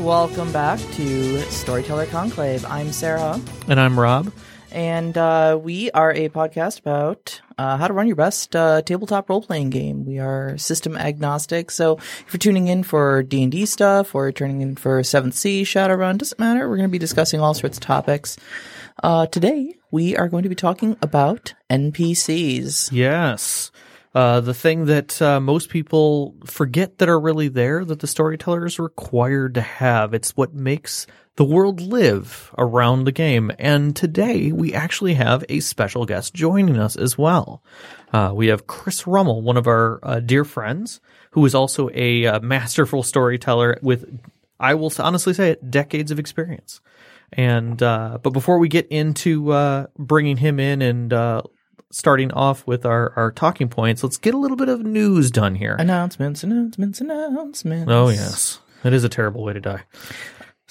Welcome back to Storyteller Conclave. I'm Sarah, And I'm Rob. and uh, we are a podcast about uh, how to run your best uh, tabletop role playing game. We are system agnostic, so if you're tuning in for D and D stuff or you're tuning in for Seventh Sea, Shadowrun, doesn't matter. We're going to be discussing all sorts of topics. Uh, today, we are going to be talking about NPCs. Yes. Uh, the thing that uh, most people forget that are really there that the storyteller is required to have. It's what makes the world live around the game. And today we actually have a special guest joining us as well. Uh, we have Chris Rummel, one of our uh, dear friends, who is also a uh, masterful storyteller with, I will honestly say it, decades of experience. And uh, but before we get into bringing him in and starting off with our, our talking points, let's get a little bit of news done here. Announcements, announcements, announcements. Oh yes, it is a terrible way to die.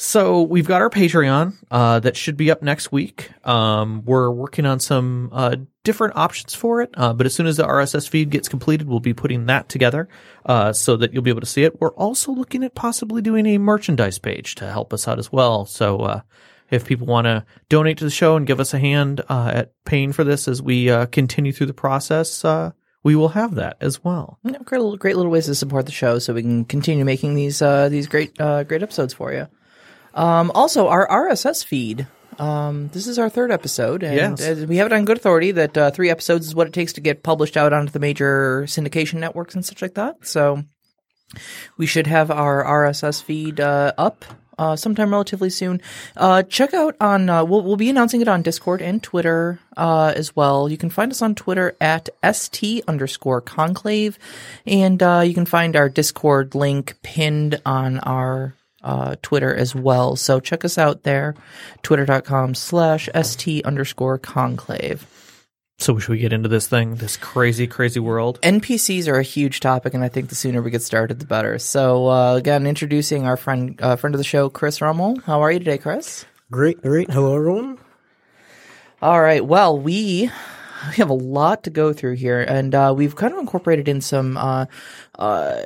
So we've got our Patreon uh, that should be up next week. Um, we're working on some uh, different options for it, uh, but as soon as the RSS feed gets completed, we'll be putting that together uh, so that you'll be able to see it. We're also looking at possibly doing a merchandise page to help us out as well. So uh, if people want to donate to the show and give us a hand uh, at paying for this as we uh, continue through the process, uh, we will have that as well. Yeah, great little, great little ways to support the show, so we can continue making these uh, these great uh, great episodes for you. Um, also, our RSS feed. Um, this is our third episode, and Yes. uh, we have it on good authority that uh, three episodes is what it takes to get published out onto the major syndication networks and such like that. So we should have our RSS feed uh, up uh, sometime relatively soon. Uh, check out on uh, we'll we'll be announcing it on Discord and Twitter uh, as well. You can find us on Twitter at st underscore conclave, and uh, you can find our Discord link pinned on our uh, Twitter as well. So check us out there, twitter.com slash st underscore conclave. So should we get into this thing, this crazy, crazy world? NPCs are a huge topic, and I think the sooner we get started, the better. So, uh, again, introducing our friend, uh, friend of the show, Chris Rummel. How are you today, Chris? Great, great. Hello, everyone. All right. Well, we we have a lot to go through here, and uh, we've kind of incorporated in some uh, uh,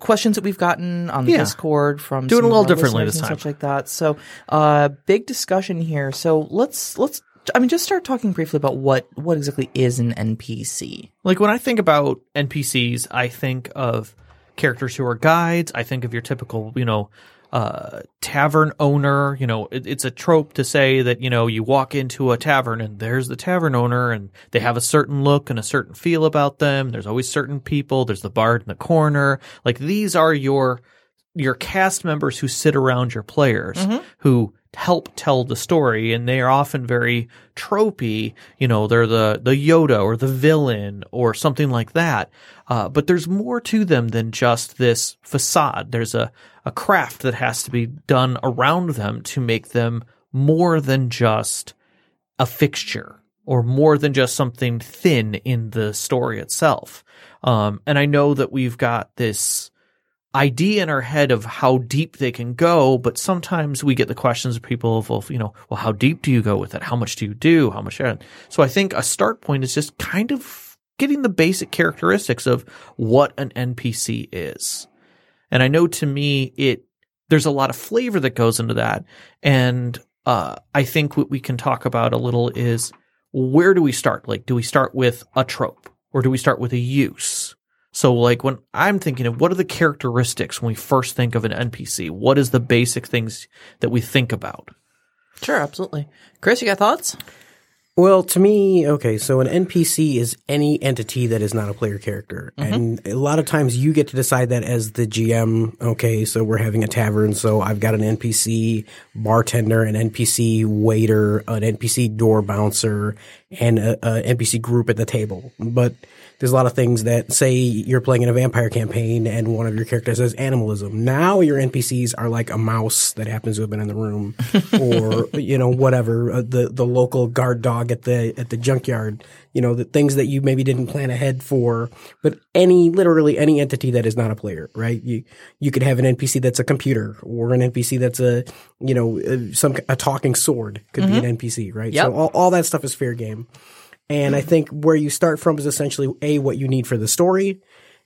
questions that we've gotten on the Yeah. Discord from Doing some a little differently this time. such like that. So, uh, big discussion here. So let's let's. I mean, just start talking briefly about what what exactly is an NPC. Like when I think about NPCs, I think of characters who are guides. I think of your typical, you know, uh, tavern owner. You know, it, it's a trope to say that, you know, you walk into a tavern and there's the tavern owner and they have a certain look and a certain feel about them. There's always certain people. There's the bard in the corner. Like these are your, your cast members who sit around your players who help tell the story and they are often very tropey. You know they're the the yoda or the villain or something like that. Uh, but there's more to them than just this facade. There's a a craft that has to be done around them to make them more than just a fixture or more than just something thin in the story itself. Um, and i know that we've got this idea in our head of how deep they can go, but sometimes we get the questions of people of, well, you know, well, how deep do you go with it? How much do you do? How much? So I think a start point is just kind of getting the basic characteristics of what an NPC is. And I know to me, it, there's a lot of flavor that goes into that. And, uh, I think what we can talk about a little is where do we start? Like, do we start with a trope or do we start with a use? So, like, when I'm thinking of what are the characteristics when we first think of an NPC, what is the basic things that we think about? Sure, absolutely. Chris, you got thoughts? Well, to me, okay, so an NPC is any entity that is not a player character. Mm-hmm. And a lot of times you get to decide that as the GM. Okay, so we're having a tavern, so I've got an NPC bartender, an NPC waiter, an NPC door bouncer, and a, a NPC group at the table. But there's a lot of things that say you're playing in a vampire campaign and one of your characters says animalism. Now your NPCs are like a mouse that happens to have been in the room or, you know, whatever, uh, the, the local guard dog at the, at the junkyard, you know, the things that you maybe didn't plan ahead for, but any, literally any entity that is not a player, right? You, you could have an NPC that's a computer or an NPC that's a, you know, uh, some, a talking sword could be an NPC, right? Yep. So all, all that stuff is fair game. And I think where you start from is essentially A, what you need for the story,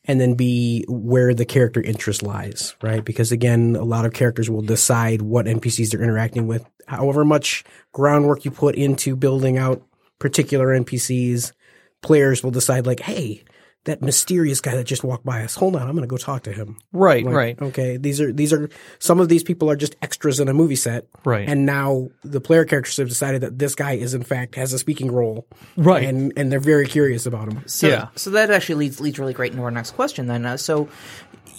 and then B, where the character interest lies, right? Because again, a lot of characters will decide what NPCs they're interacting with. However much groundwork you put into building out particular NPCs, players will decide like, hey, that mysterious guy that just walked by us. Hold on, I'm going to go talk to him. Right, Like, right. Okay, these are these are some of these people are just extras in a movie set, Right. And now the player characters have decided that this guy is in fact has a speaking role, Right. And and they're very curious about him. So, Yeah. So that actually leads leads really great into our next question. Then, uh, so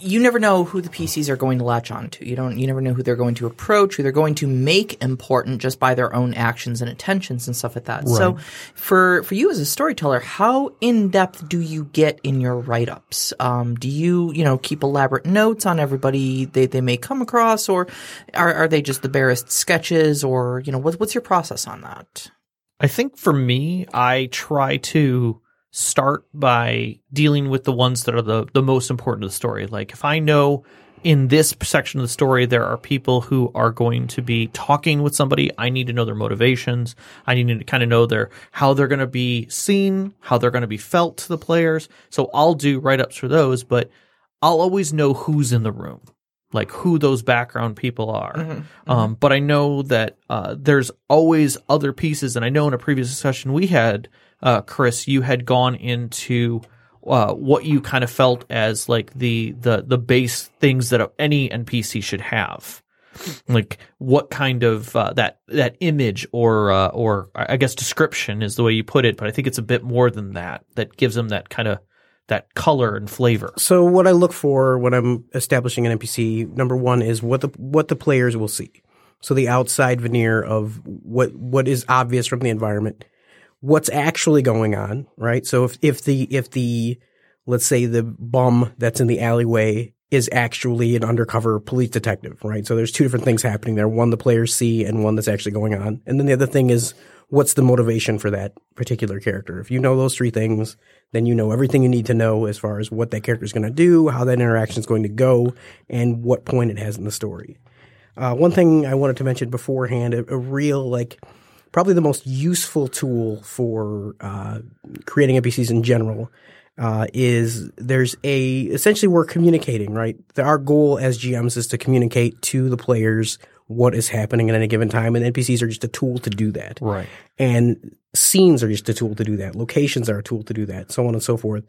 you never know who the PCs are going to latch on to. You don't. You never know who they're going to approach, who they're going to make important just by their own actions and intentions and stuff like that. So, for for you as a storyteller, how in depth do you get in your write ups? Um, do you you know keep elaborate notes on everybody they, they may come across, or are are they just the barest sketches, or you know what, what's your process on that? I think for me, I try to start by dealing with the ones that are the, the most important to the story. Like if I know in this section of the story there are people who are going to be talking with somebody, I need to know their motivations. I need to kind of know their how they're going to be seen, how they're going to be felt to the players. So I'll do write ups for those, but I'll always know who's in the room like who those background people are. Um, but I know that uh, there's always other pieces, and I know in a previous discussion we had, uh, Chris, you had gone into uh, what you kind of felt as like the the the base things that any NPC should have. Like what kind of uh, that that image or uh, or I guess description is the way you put it, but I think it's a bit more than that that gives them that kind of that color and flavor. So what I look for when I'm establishing an NPC, number one is what the what the players will see. So the outside veneer of what what is obvious from the environment, what's actually going on, right? So if if the if the let's say the bum that's in the alleyway is actually an undercover police detective, right? So there's two different things happening there. One the players see and one that's actually going on. And then the other thing is what's the motivation for that particular character? If you know those three things, then you know everything you need to know as far as what that character is going to do, how that interaction is going to go, and what point it has in the story. Uh, one thing I wanted to mention beforehand, a, a real like probably the most useful tool for uh, creating NPCs in general uh, is there's a essentially we're communicating right. The- Our goal as GMs is to communicate to the players what is happening at any given time, and NPCs are just a tool to do that. Right. And scenes are just a tool to do that. Locations are a tool to do that, so on and so forth.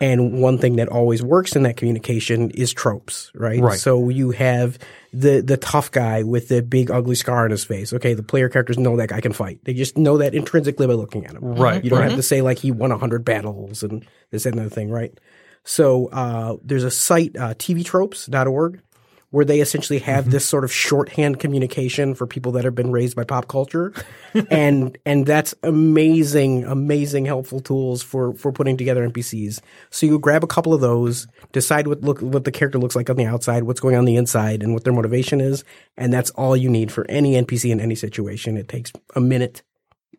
And one thing that always works in that communication is tropes, right? Right. So you have the the tough guy with the big ugly scar on his face. Okay, the player characters know that guy can fight. They just know that intrinsically by looking at him. Right, You don't right. have to say like he won hundred battles and this and that thing, right? So uh, there's a site, uh, tvtropes.org, where they essentially have Mm-hmm. this sort of shorthand communication for people that have been raised by pop culture, and and that's amazing, amazing helpful tools for for putting together NPCs. So you grab a couple of those, decide what look what the character looks like on the outside, what's going on the inside, and what their motivation is, and that's all you need for any NPC in any situation. It takes a minute.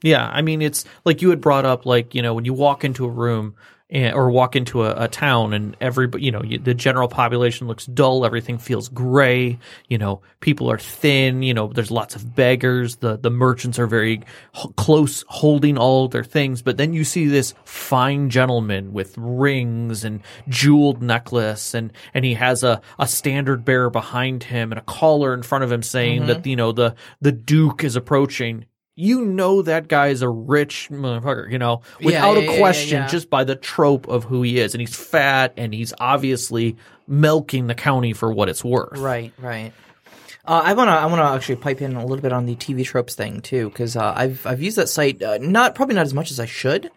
Yeah, I mean, it's like you had brought up, like you know, when you walk into a room and, or walk into a, a town, and every you know, you, the general population looks dull. Everything feels gray. You know, people are thin. You know, there's lots of beggars. The the merchants are very h- close, holding all their things. But then you see this fine gentleman with rings and jeweled necklace, and and he has a a standard bearer behind him and a caller in front of him saying mm-hmm. that you know the the duke is approaching you know that guy is a rich motherfucker, you know, without yeah, a yeah, yeah, question, yeah. just by the trope of who he is. And he's fat and he's obviously milking the county for what it's worth. Right, right. Uh, I wanna I wanna actually pipe in a little bit on the TV tropes thing too, because uh, I've I've used that site uh, not probably not as much as I should,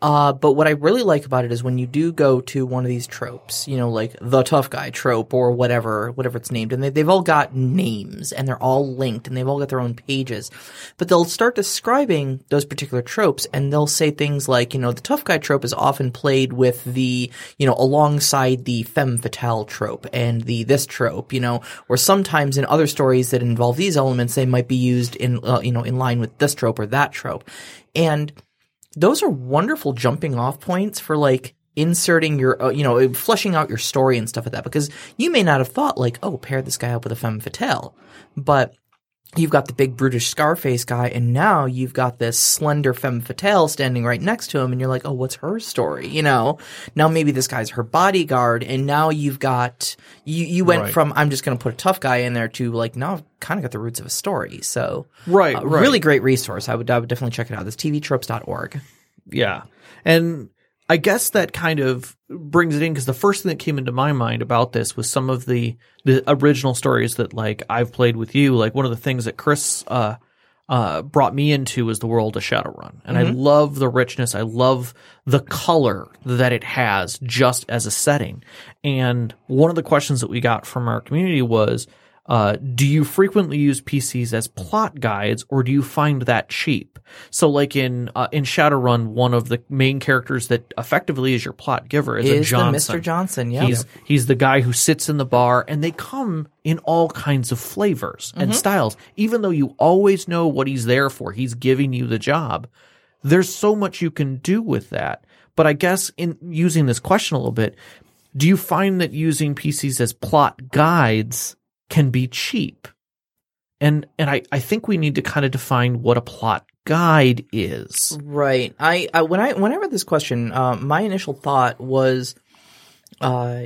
uh, but what I really like about it is when you do go to one of these tropes, you know, like the tough guy trope or whatever whatever it's named, and they, they've all got names and they're all linked and they've all got their own pages, but they'll start describing those particular tropes and they'll say things like you know the tough guy trope is often played with the you know alongside the femme fatale trope and the this trope, you know, or sometimes in other stories that involve these elements, they might be used in, uh, you know, in line with this trope or that trope. And those are wonderful jumping off points for like inserting your, uh, you know, fleshing out your story and stuff like that. Because you may not have thought like, oh, pair this guy up with a femme fatale, but you've got the big brutish Scarface guy, and now you've got this slender femme fatale standing right next to him, and you're like, oh, what's her story? You know, now maybe this guy's her bodyguard, and now you've got you you went Right. from I'm just going to put a tough guy in there to like now I've kind of got the roots of a story. So Right, uh, right. really great resource. I would I would definitely check it out. This tvtropes.org. Yeah. And I guess that kind of brings it in because the first thing that came into my mind about this was some of the the original stories that like I've played with you. Like one of the things that Chris uh uh brought me into was the world of Shadowrun. And I love the richness. I love the color that it has just as a setting. And one of the questions that we got from our community was uh, do you frequently use PCs as plot guides, or do you find that cheap? So, like in uh, in Shadowrun, one of the main characters that effectively is your plot giver is, a Is the Johnson. Mr. Johnson? Yeah. He's he's the guy who sits in the bar, and they come in all kinds of flavors and styles. Even though you always know what he's there for, he's giving you the job. There's so much you can do with that. But I guess in using this question a little bit, do you find that using PCs as plot guides can be cheap? And and I, I think we need to kind of define what a plot guide is. Right. I, I when I when I read this question, um, my initial thought was, uh,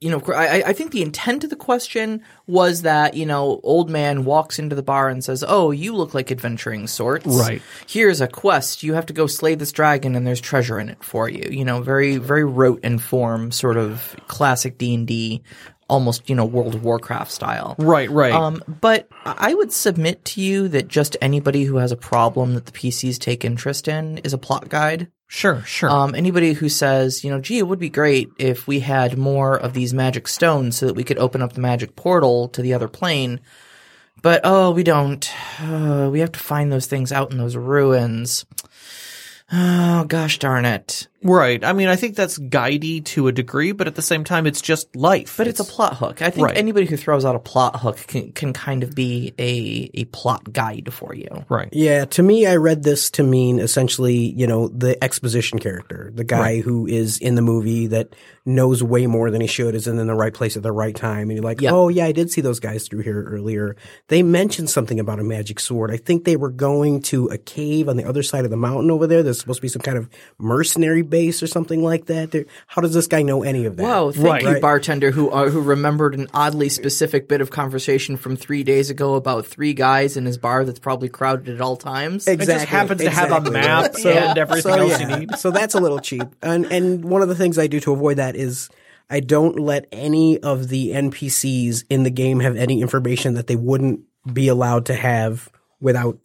you know, I, I think the intent of the question was that you know, old man walks into the bar and says, "Oh, you look like adventuring sorts. Right. Here's a quest. You have to go slay this dragon, and there's treasure in it for you. You know, very very rote and form, sort of classic D and D, almost you know World of Warcraft style. Right, right. Um, but I would submit to you that just anybody who has a problem that the PCs take interest in is a plot guide. sure, sure. Um, anybody who says, you know, gee, it would be great if we had more of these magic stones so that we could open up the magic portal to the other plane. But oh, we don't. Uh, we have to find those things out in those ruins. Oh gosh darn it! Right. I mean, I think that's guidey to a degree, but at the same time, it's just life. But it's, a plot hook. I think Right. anybody who throws out a plot hook can, can kind of be a a plot guide for you. right. Yeah, to me, I read this to mean essentially, you know, the exposition character, the guy who is in the movie that knows way more than he should, is in the right place at the right time, and you're like, Yeah. oh yeah, I did see those guys through here earlier. They mentioned something about a magic sword. I think they were going to a cave on the other side of the mountain over there. There's supposed to be some kind of mercenary base or something like that. There, how does this guy know any of that? Wow, thank Right. you, Right. bartender, who uh, who remembered an oddly specific bit of conversation from three days ago about three guys in his bar that's probably crowded at all times. It just happens to have a map So- and everything so, else yeah. you need. So that's a little cheap. And and one of the things I do to avoid that is I don't let any of the NPCs in the game have any information that they wouldn't be allowed to have without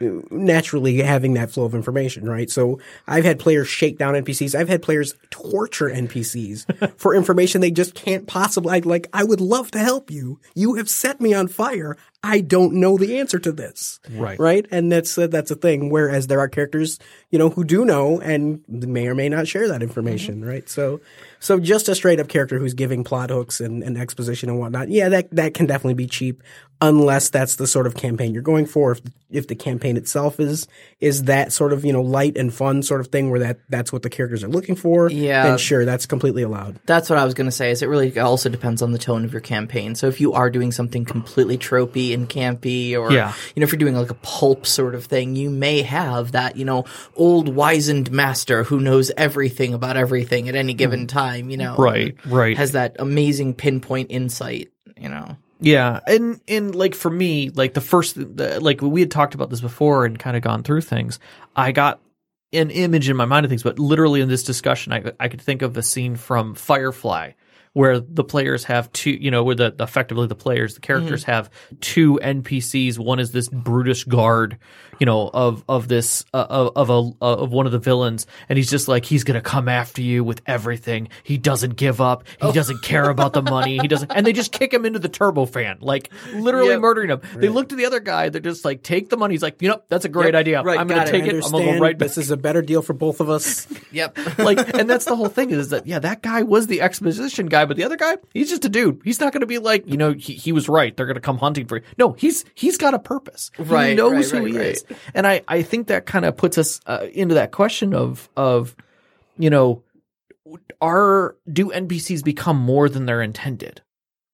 naturally having that flow of information, right? So I've had players shake down NPCs. I've had players torture NPCs for information they just can't possibly. Like, I would love to help you. You have set me on fire. I don't know the answer to this. Right. Right. And that's, uh, that's a thing. Whereas there are characters, you know, who do know and may or may not share that information. Right. So, so just a straight up character who's giving plot hooks and, and exposition and whatnot. Yeah, that, that can definitely be cheap unless that's the sort of campaign you're going for. If, if the campaign itself is, is that sort of, you know, light and fun sort of thing where that, that's what the characters are looking for. Yeah. Then sure, that's completely allowed. That's what I was going to say. Is it really also depends on the tone of your campaign. So if you are doing something completely tropey and campy, or Yeah. you know, if you're doing like a pulp sort of thing, you may have that you know old wizened master who knows everything about everything at any given hmm. time. You know, Right, right. has that amazing pinpoint insight. You know, Yeah, and and like for me, like the first, the, like we had talked about this before and kind of gone through things. I got an image in my mind of things, but literally in this discussion, I I could think of a scene from Firefly where the players have two, you know, where the effectively the players, the characters Mm-hmm. have two NPCs. One is this brutish guard, you know, of of this uh, of of a of one of the villains, and he's just like he's gonna come after you with everything. He doesn't give up. Oh. He doesn't care about the money. He doesn't, and they just kick him into the turbofan, like literally Yep. murdering him. They look to the other guy. They're just like, take the money. He's like, you know, that's a great Yep, idea. right, I'm gonna got take it. I'm gonna go right back This is a better deal for both of us. Yep. like and that's the whole thing is that yeah that guy was the exposition guy but the other guy he's just a dude he's not going to be like you know he, he was right they're going to come hunting for you no he's he's got a purpose Right. he Right, knows right, who right, he right. Is and i i think that kind of puts us uh, into that question of of you know are do npcs become more than they're intended?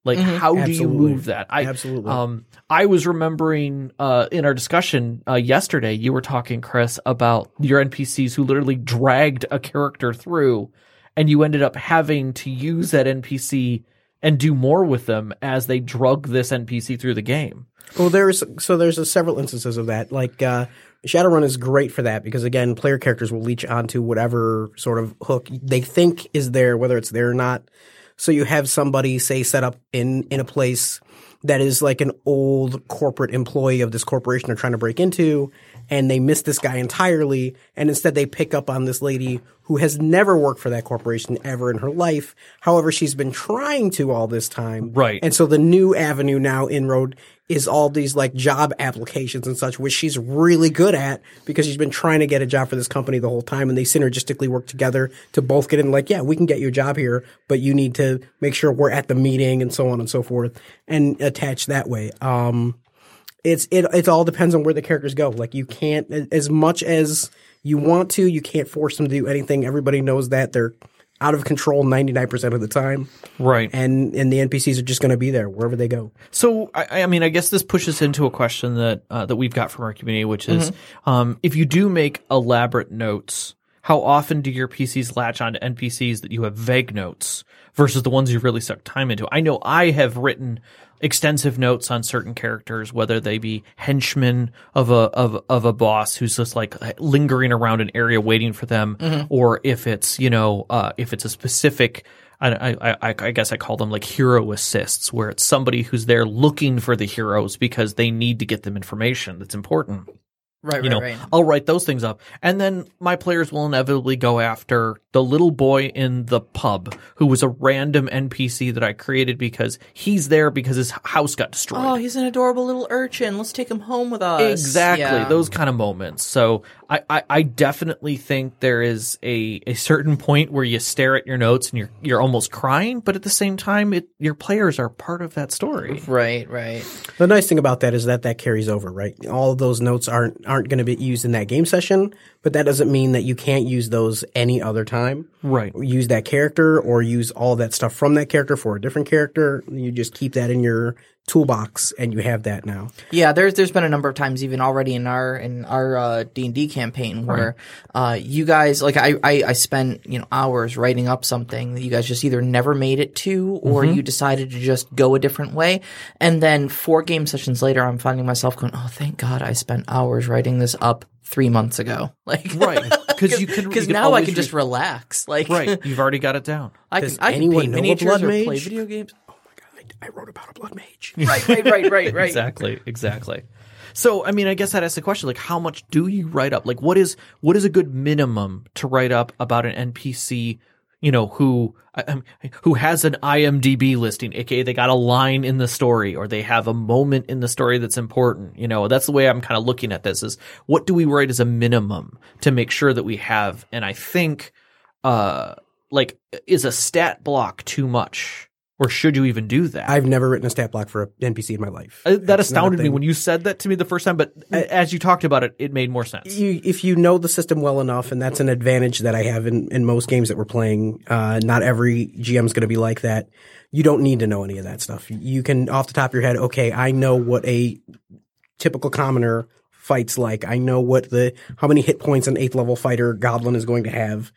Like how do you move that? I Absolutely. um, I was remembering uh, in our discussion uh, yesterday, you were talking, Chris, about your NPCs who literally dragged a character through, and you ended up having to use that NPC and do more with them as they drug this NPC through the game. Well, there's so there's a several instances of that. Like uh, Shadowrun is great for that because again, player characters will leech onto whatever sort of hook they think is there, whether it's there or not. So you have somebody say set up in in a place that is like an old corporate employee of this corporation they're trying to break into, and they miss this guy entirely, and instead they pick up on this lady who has never worked for that corporation ever in her life. However, she's been trying to all this time, Right. And so the new avenue now inroad is all these like job applications and such, which she's really good at because she's been trying to get a job for this company the whole time, and they synergistically work together to both get in. Like, yeah, we can get you a job here, but you need to make sure we're at the meeting and so on and so forth, and attach that way. Um, it's it it all depends on where the characters go. Like you can't as much as you want to, you can't force them to do anything. Everybody knows that they're out of control 99% of the time. Right. And and the NPCs are just going to be there wherever they go. So, I, I mean, I guess this pushes into a question that uh, that we've got from our community, which is, um, if you do make elaborate notes, how often do your PCs latch onto NPCs that you have vague notes versus the ones you've really sucked time into? I know I have written extensive notes on certain characters, whether they be henchmen of a of of a boss who's just like lingering around an area waiting for them, or if it's you know uh, if it's a specific. I, I, I, I guess I call them like hero assists, where it's somebody who's there looking for the heroes because they need to get them information that's important Right, you right, know, right. I'll write those things up. And then my players will inevitably go after the little boy in the pub who was a random NPC that I created because he's there because his house got destroyed. Oh, he's an adorable little urchin. Let's take him home with us. Exactly. Yeah. Those kind of moments. So I, I, I definitely think there is a, a certain point where you stare at your notes and you're you're almost crying, but at the same time it your players are part of that story. Right, right. The nice thing about that is that that carries over, right? All of those notes aren't aren't going to be used in that game session, but that doesn't mean that you can't use those any other time. Right. Use that character or use all that stuff from that character for a different character. You just keep that in your toolbox and you have that now. Yeah, there's there's been a number of times even already in our in our uh, D and D campaign where uh, you guys like I, I I spent you know hours writing up something that you guys just either never made it to or Mm-hmm. you decided to just go a different way, and then four game sessions later, I'm finding myself going, oh thank God I spent hours writing this up three months ago, like Right. Because you can because now I can just relax, like Right. You've already got it down. I Does can I can anyone paint know a miniatures blood or play video games. I, I wrote about a blood mage. right, right, right, right, right. exactly exactly so i mean i guess that asks the question like how much do you write up like what is what is a good minimum to write up about an npc you know who I- I'm- who has an imdb listing aka they got a line in the story or they have a moment in the story that's important you know that's the way i'm kind of looking at this is what do we write as a minimum to make sure that we have and i think uh like is a stat block too much or should you even do that I've never written a stat block for an NPC in my life. uh, that a astounded me when you said that to me the first time, but as you talked about it, it made more sense. you, if you know the system well enough, and that's an advantage that I have in, in most games that we're playing. Uh, not every GM is going to be like that. You don't need to know any of that stuff. You can, off the top of your head, okay, I know what a typical commoner fights like. I know what the how many hit points an eighth level fighter goblin is going to have.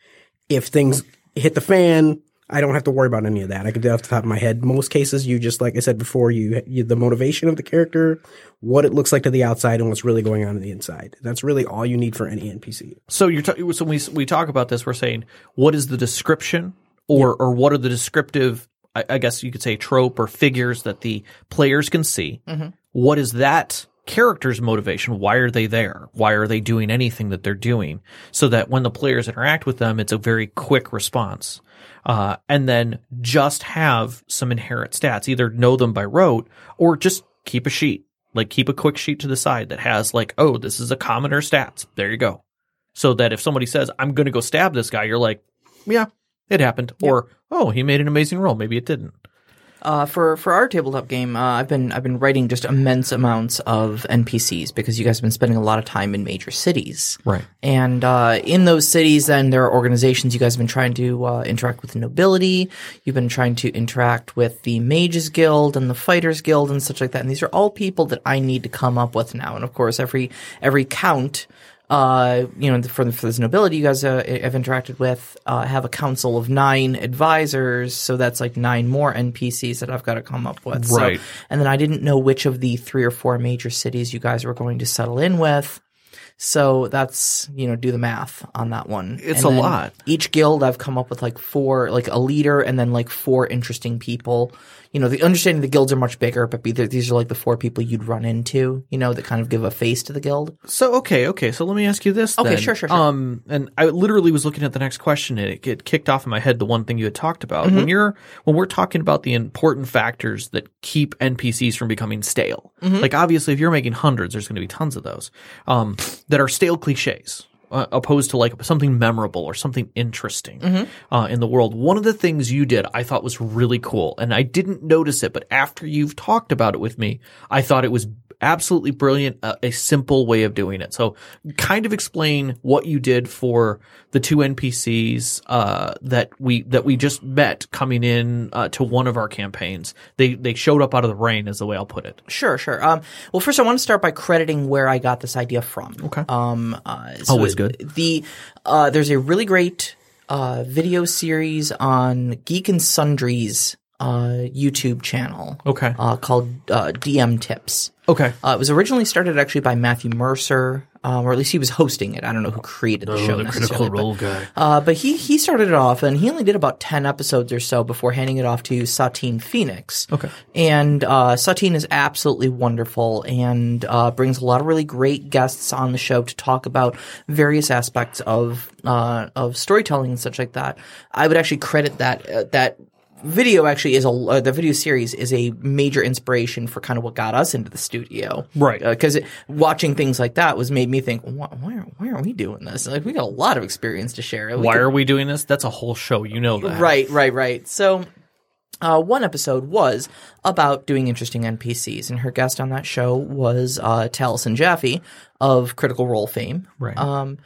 If things hit the fan, I don't have to worry about any of that. I can do it off the top of my head. Most cases, you just like I said before, you, you the motivation of the character, what it looks like to the outside, and what's really going on in the inside. That's really all you need for any NPC. So you're ta- so we we talk about this, we're saying what is the description or or what are the descriptive I, I guess you could say trope or figures that the players can see. Mm-hmm. What is that character's motivation? Why are they there? Why are they doing anything that they're doing? So that when the players interact with them, it's a very quick response. Uh, and then just have some inherent stats, either know them by rote or just keep a sheet, like keep a quick sheet to the side that has like, oh, this is a commoner stats. There you go. So that if somebody says, I'm going to go stab this guy, you're like, yeah, it happened. Or, oh, he made an amazing roll. Maybe it didn't. Uh, for for our tabletop game, uh, I've been I've been writing just immense amounts of NPCs because you guys have been spending a lot of time in major cities, Right. And uh, in those cities, then there are organizations you guys have been trying to uh, interact with the nobility. You've been trying to interact with the Mages Guild and the Fighters Guild and such like that. And these are all people that I need to come up with now. And of course, every every count. Uh, you know, for for this nobility, you guys uh, have interacted with uh, have a council of nine advisors, so that's like nine more NPCs that I've got to come up with. So- Right. and then I didn't know which of the three or four major cities you guys were going to settle in with. So that's, you know, do the math on that one. It's And a lot. Each guild I've come up with like four, like a leader and then like four interesting people. You know, the understanding the guilds are much bigger, but be- these are like the four people you'd run into, you know, that kind of give a face to the guild. So okay, okay. So let me ask you this. Okay, then. sure, sure, sure. Um, and I literally was looking at the next question, and it, it kicked off in my head the one thing you had talked about Mm-hmm. when you're when we're talking about the important factors that keep NPCs from becoming stale. Mm-hmm. Like obviously, if you're making hundreds, there's going to be tons of those um, that are stale cliches. Uh, opposed to like something memorable or something interesting Mm-hmm. uh, in the world. One of the things you did I thought was really cool, and I didn't notice it, but after you've talked about it with me, I thought it was absolutely brilliant, uh, a simple way of doing it. So, kind of explain what you did for the two NPCs uh, that we that we just met coming in uh, to one of our campaigns. They they showed up out of the rain, is the way I'll put it. Sure, sure. Um, well, first I want to start by crediting where I got this idea from. Okay. Um, uh, so Always good. The uh, there's a really great uh, video series on Geek and Sundry's uh, YouTube channel. Okay. Uh, called uh, DM Tips. Okay. Uh, it was originally started actually by Matthew Mercer, um, or at least he was hosting it. I don't know who created the show. necessarily, but- guy. uh, but he he started it off, and he only did about ten episodes or so before handing it off to Satine Phoenix. Okay. And uh, Satine is absolutely wonderful and uh, brings a lot of really great guests on the show to talk about various aspects of uh, of storytelling and such like that. I would actually credit that uh, that video actually is a uh, the video series is a major inspiration for kind of what got us into the studio Right. because watching things like that was made me think why, why, are, why are we doing this like we got a lot of experience to share We Why could- are we doing this? That's a whole show. You know that. Right, right, right. So, uh, one episode was about doing interesting NPCs, and her guest on that show was uh, Taliesin Jaffe of Critical Role fame. Right. Um,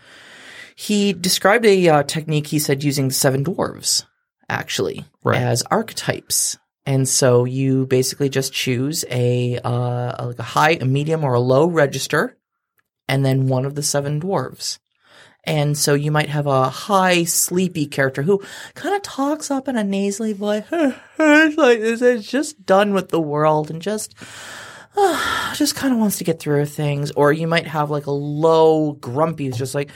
he described a uh, technique he said using the seven dwarves, actually, Right. as archetypes. And so you basically just choose a uh, like a high, a medium, or a low register, and then one of the seven dwarves. And so you might have a high, sleepy character who kind of talks up in a nasally voice, like this, is just done with the world and just, just kind of wants to get through things. Or you might have like a low, grumpy who's just like,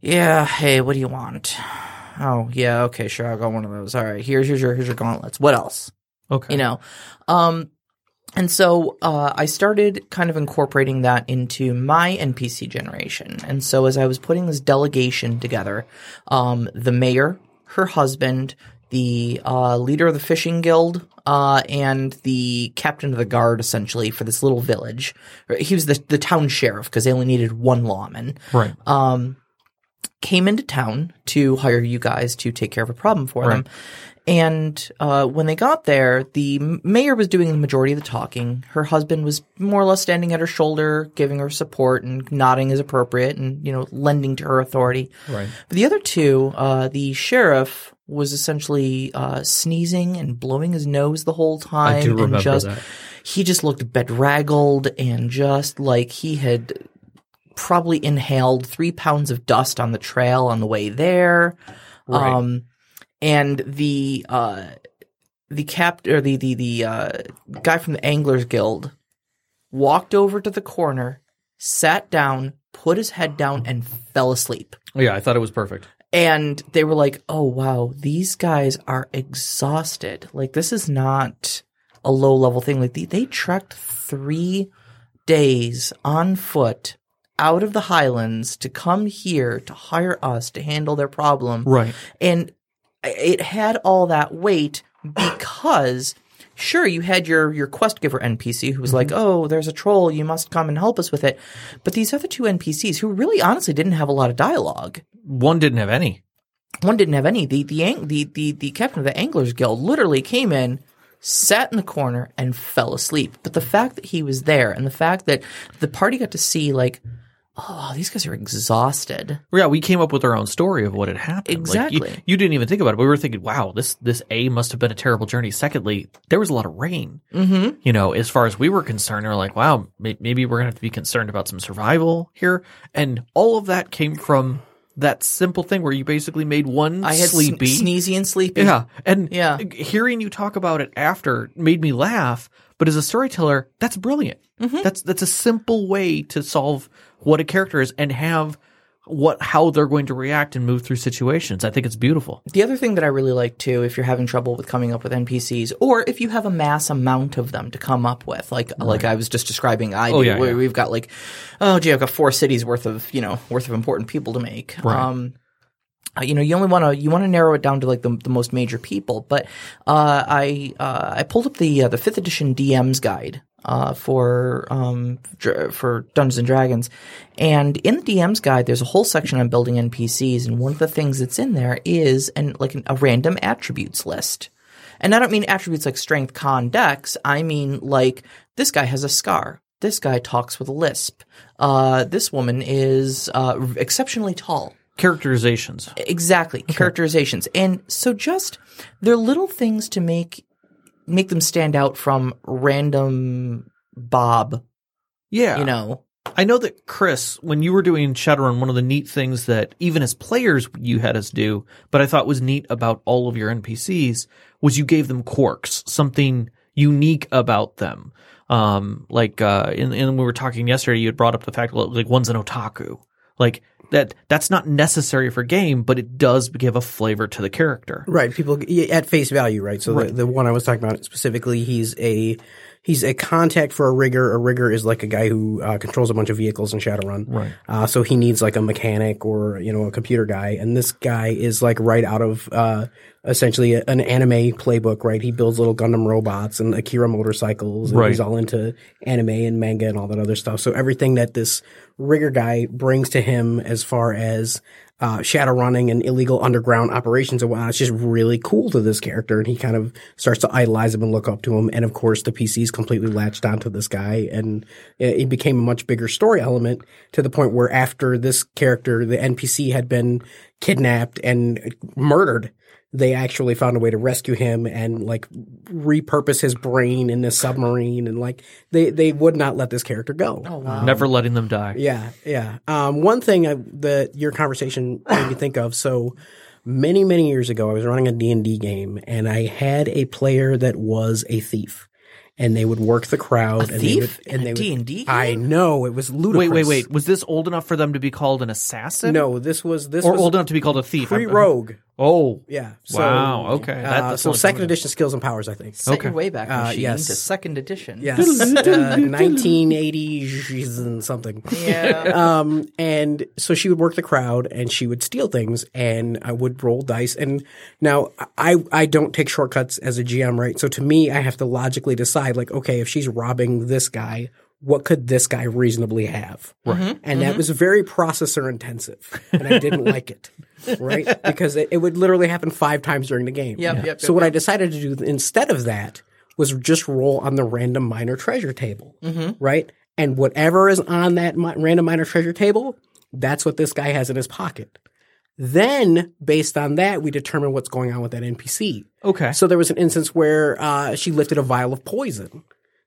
yeah, hey, what do you want? Oh, yeah, okay, sure, I'll go one of those. All right, here's, here's your, here's your gauntlets. What else? Okay. you know um and so uh, I started kind of incorporating that into my NPC generation. And so as I was putting this delegation together, um, the mayor, her husband, the uh, leader of the fishing guild, uh, and the captain of the guard, essentially for this little village. He was the the town sheriff because they only needed one lawman Right. um, came into town to hire you guys to take care of a problem for them. And uh, when they got there, the mayor was doing the majority of the talking. Her husband was more or less standing at her shoulder, giving her support and nodding as appropriate, and you know, lending to her authority. Right. But the other two, uh, the sheriff was essentially uh, sneezing and blowing his nose the whole time. I do remember and just, that. He just looked bedraggled and just like he had probably inhaled three pounds of dust on the trail on the way there. Right. Um, and the uh, the cap or the the the uh, guy from the Anglers Guild walked over to the corner, sat down, put his head down, and fell asleep. Yeah, I thought it was perfect. and they were like, "Oh wow, these guys are exhausted. Like this is not a low level thing. Like they, they trekked three days on foot out of the highlands to come here to hire us to handle their problem, Right. and it had all that weight because." Sure, you had your your quest giver NPC who was mm-hmm. like, "Oh, there's a troll. You must come and help us with it." But these other two NPCs, who really honestly didn't have a lot of dialogue, One didn't have any. one didn't have any. The the the the, the captain of the Anglers Guild literally came in, sat in the corner, and fell asleep. But the fact that he was there, and the fact that the party got to see, like, oh, these guys are exhausted. Yeah, we came up with our own story of what had happened. Like, you- Exactly. you, didn't even think about it. We were thinking, wow, this this A must have been a terrible journey. Secondly, there was a lot of rain. Mm-hmm. You know, as far as we were concerned, we are like, wow, may- maybe we're gonna have to be concerned about some survival here. And all of that came from that simple thing where you basically made one I had sleepy. sn- sneezy and sleepy. Yeah. And Yeah. hearing you talk about it after made me laugh. But as a storyteller, that's brilliant. Mm-hmm. That's that's a simple way to solve what a character is and have what how they're going to react and move through situations. I think it's beautiful. The other thing that I really like too, if you're having trouble with coming up with NPCs, or if you have a mass amount of them to come up with, like like I was just describing, I do, Oh, yeah, where yeah. we've got like, oh gee, I've got four cities worth of you know worth of important people to make. Right. Um, uh, you know, you only want to you want to narrow it down to like the, the most major people. But uh, I uh, I pulled up the uh, the fifth edition DM's guide uh, for um, dr- for Dungeons and Dragons, and in the DM's guide, there's a whole section on building NPCs, and one of the things that's in there is an like an, a random attributes list. And I don't mean attributes like strength, con, dex. I mean like this guy has a scar. This guy talks with a lisp. Uh, this woman is uh, exceptionally tall. Characterizations. Exactly. Characterizations. And so just they're little things to make make them stand out from random Bob, Yeah. you know. I know that Chris, when you were doing Shadowrun, one of the neat things that even as players you had us do, but I thought was neat about all of your NPCs was you gave them quirks, something unique about them. Um, like, uh, and, and when we were talking yesterday, you had brought up the fact like one's an otaku. Like that, that's not necessary for game, but it does give a flavor to the character. Right. People at face value, right? So The, the one I was talking about specifically, he's a he's a contact for a rigger. A rigger is like a guy who uh, controls a bunch of vehicles in Shadowrun. Right. Uh, so he needs like a mechanic or you know a computer guy, and this guy is like right out of uh, essentially an anime playbook. Right. He builds little Gundam robots and Akira motorcycles. And Right. He's all into anime and manga and all that other stuff. So everything that this rigger guy brings to him as far as uh, shadow running and illegal underground operations and whatnot. It's just really cool to this character, and he kind of starts to idolize him and look up to him. And of course, the PC's completely latched onto this guy, and it it became a much bigger story element to the point where after this character, the NPC had been kidnapped and murdered. They actually found a way to rescue him and like repurpose his brain in this submarine, and like they they would not let this character go. Oh wow. Never letting them die. Yeah, yeah. Um, one thing I, that your conversation made me think of. So many, many years ago, I was running a D and D game, and I had a player that was a thief, and they would work the crowd. A and thief They would, and in they D&D I know it was ludicrous. Wait, wait, wait. Was this old enough for them to be called an assassin? No, this was this Or was old enough to be called a thief? pre rogue. Oh. Yeah. So, Wow, okay. Uh, that's so second coming. edition skills and powers, I think. Set Okay. your Wayback Uh, Machine yes. to second edition. Yes, uh, 1980s and something. Yeah. um, and so she would work the crowd and she would steal things and I would roll dice. And now I, I don't take shortcuts as a GM, right? So to me, I have to logically decide like, okay, if she's robbing this guy, what could this guy reasonably have? Right. Mm-hmm. And that mm-hmm. was very processor intensive and I didn't like it. Right. Because it, it would literally happen five times during the game. Yep, yep, So yep, what I decided to do instead of that was just roll on the random minor treasure table, mm-hmm. right? And whatever is on that mi- random minor treasure table, that's what this guy has in his pocket. Then, based on that, we determine what's going on with that NPC. Okay. So there was an instance where uh, she lifted a vial of poison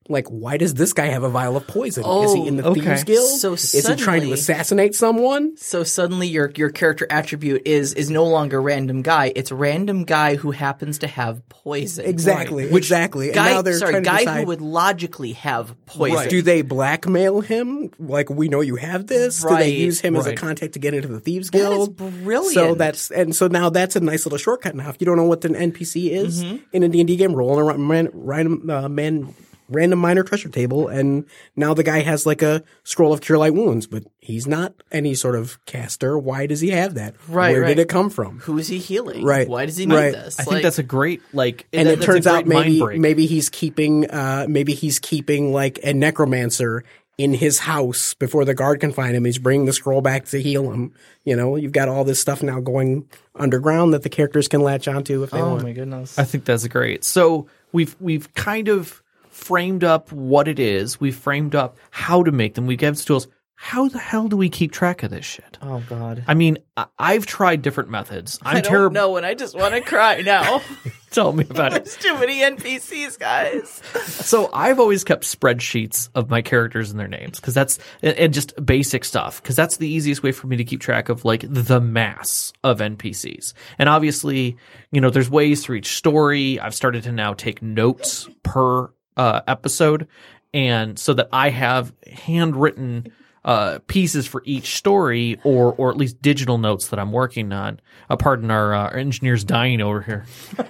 Like, why does this guy have a vial of poison? is he in the Oh, okay. thieves guild? So is he trying to assassinate someone? So suddenly your your character attribute is is no longer random guy. It's random guy who happens to have poison. Exactly, exactly. Guy, and now they're sorry, trying to guy decide, who would logically have poison. Do they blackmail him? Like we know you have this. Do they use him as a contact to get into the thieves That is guild? brilliant. So that's and so now that's a nice little shortcut. Now, if you don't know what an NPC is Mm-hmm. in a D and D game, rolling a ran- random uh, man random minor treasure table, and now the guy has like a scroll of cure light wounds, but he's not any sort of caster. Why does he have that? Right, Where right. did it come from? who is he healing? Right, Why does he need right. this? I Like, think that's a great like, and that- it turns out maybe maybe he's keeping uh maybe he's keeping like a necromancer in his house before the guard can find him. He's bringing the scroll back to heal him. You know, you've got all this stuff now going underground that the characters can latch onto if they Oh want. Oh my goodness. I think that's great. So we've we've kind of framed up what it is. We've framed up how to make them. We've given tools. How the hell do we keep track of this shit? oh god. I mean, I- I've tried different methods. I'm I don't terrible. know, and I just want to cry now. Tell me about it. There's too many NPCs, guys. So I've always kept spreadsheets of my characters and their names because that's and and just basic stuff because that's the easiest way for me to keep track of like the mass of NPCs. And obviously, you know, there's ways through each story. I've started to now take notes per uh, episode, and so that I have handwritten uh, pieces for each story, or or at least digital notes that I'm working on. Uh, pardon our, uh, our engineer's dying over here.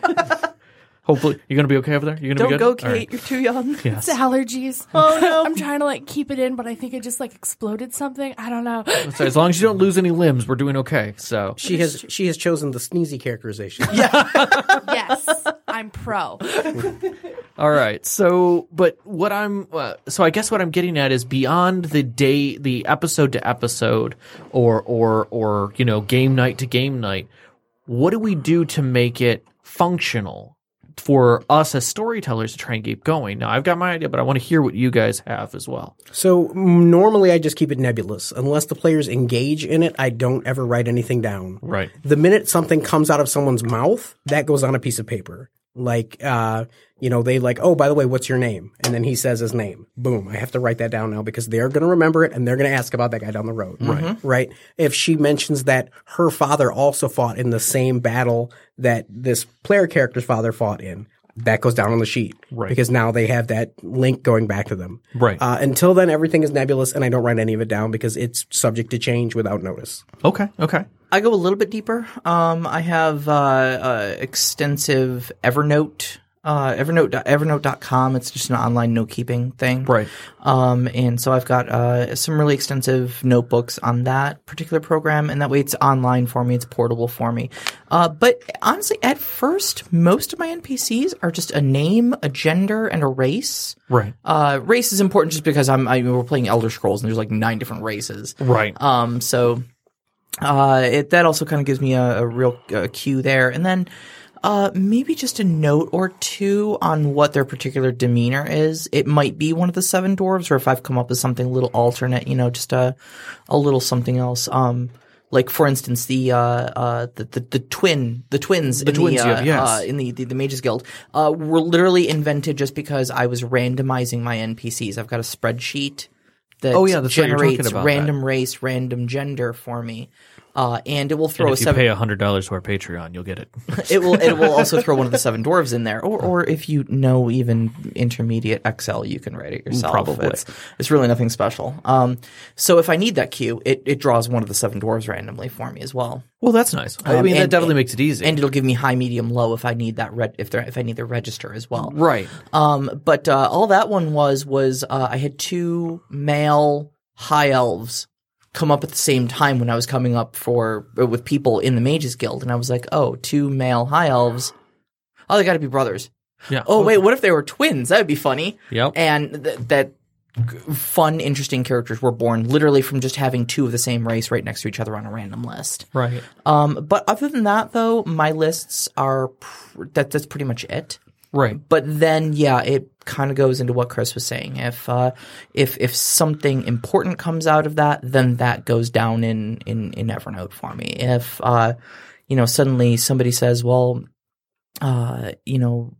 Hopefully, you're gonna be okay over there. You're gonna Don't be go, good. All Kate. right. You're too young. It's allergies. Oh no! I'm trying to like keep it in, but I think it just like exploded something. I don't know. So as long as you don't lose any limbs, we're doing okay. So She has she has chosen the sneezy characterization. yes, I'm pro. all right. So, but what I'm uh, so I guess what I'm getting at is beyond the day, the episode to episode, or or or you know game night to game night. What do we do to make it functional for us as storytellers to try and keep going? Now I've got my idea, but I want to hear what you guys have as well. So normally I just keep it nebulous. Unless the players engage in it, I don't ever write anything down. Right. The minute something comes out of someone's mouth, that goes on a piece of paper. Like, uh, you know, they like, oh, by the way, what's your name? And then he says his name. Boom. I have to write that down now because they're going to remember it and they're going to ask about that guy down the road. Right. Right. If she mentions that her father also fought in the same battle that this player character's father fought in, that goes down on the sheet. Right. Because now they have that link going back to them. Right. Uh, until then, everything is nebulous and I don't write any of it down because it's subject to change without notice. Okay. Okay. I go a little bit deeper. Um, I have uh, uh, extensive Evernote. Uh, Evernote, Evernote.com. It's just an online note keeping thing. Right. Um, and so I've got uh, some really extensive notebooks on that particular program, and that way it's online for me, it's portable for me. Uh, but honestly, at first, most of my NPCs are just a name, a gender, and a race. Right. Uh, race is important just because I'm I, we're playing Elder Scrolls, and there's like nine different races. Right. Um, so uh, it, that also kind of gives me a, a real uh, cue there, and then uh, maybe just a note or two on what their particular demeanor is. It might be one of the seven dwarves, or if I've come up with something a little alternate, you know, just a a little something else. Um, like for instance, the uh, uh, the, the the twin, the twins, the in twins, the, uh, yes. uh, in the, the the Mages Guild, uh, were literally invented just because I was randomizing my NPCs. I've got a spreadsheet that Oh, yeah, that's right, you're talking generates random race, random gender for me, uh, and it will throw And a if you seven. pay hundred dollars to our Patreon, you'll get it. it will it will also throw one of the seven dwarves in there, or or if you know even intermediate Excel, you can write it yourself. Probably. it's, it's really nothing special. Um, so if I need that cue, it it draws one of the seven dwarves randomly for me as well. Well, that's nice. I Um, mean, that and- definitely makes it easy. and it'll give me high, medium, low if I need that red if if I need the register as well. right. Um, but uh, all that one was was uh, I had two male high elves come up at the same time when I was coming up for with people in the Mages Guild, and I was like, oh, two male high elves. Oh, they got to be brothers. Yeah. Oh, wait, what if they were twins? That would be funny. Yep. And th- that fun, interesting characters were born literally from just having two of the same race right next to each other on a random list. Right. Um, but other than that, though, my lists are pr- that that's pretty much it Right. but then yeah it kind of goes into what chris was saying if uh if if something important comes out of that then that goes down in in in evernote for me if uh you know suddenly somebody says well uh you know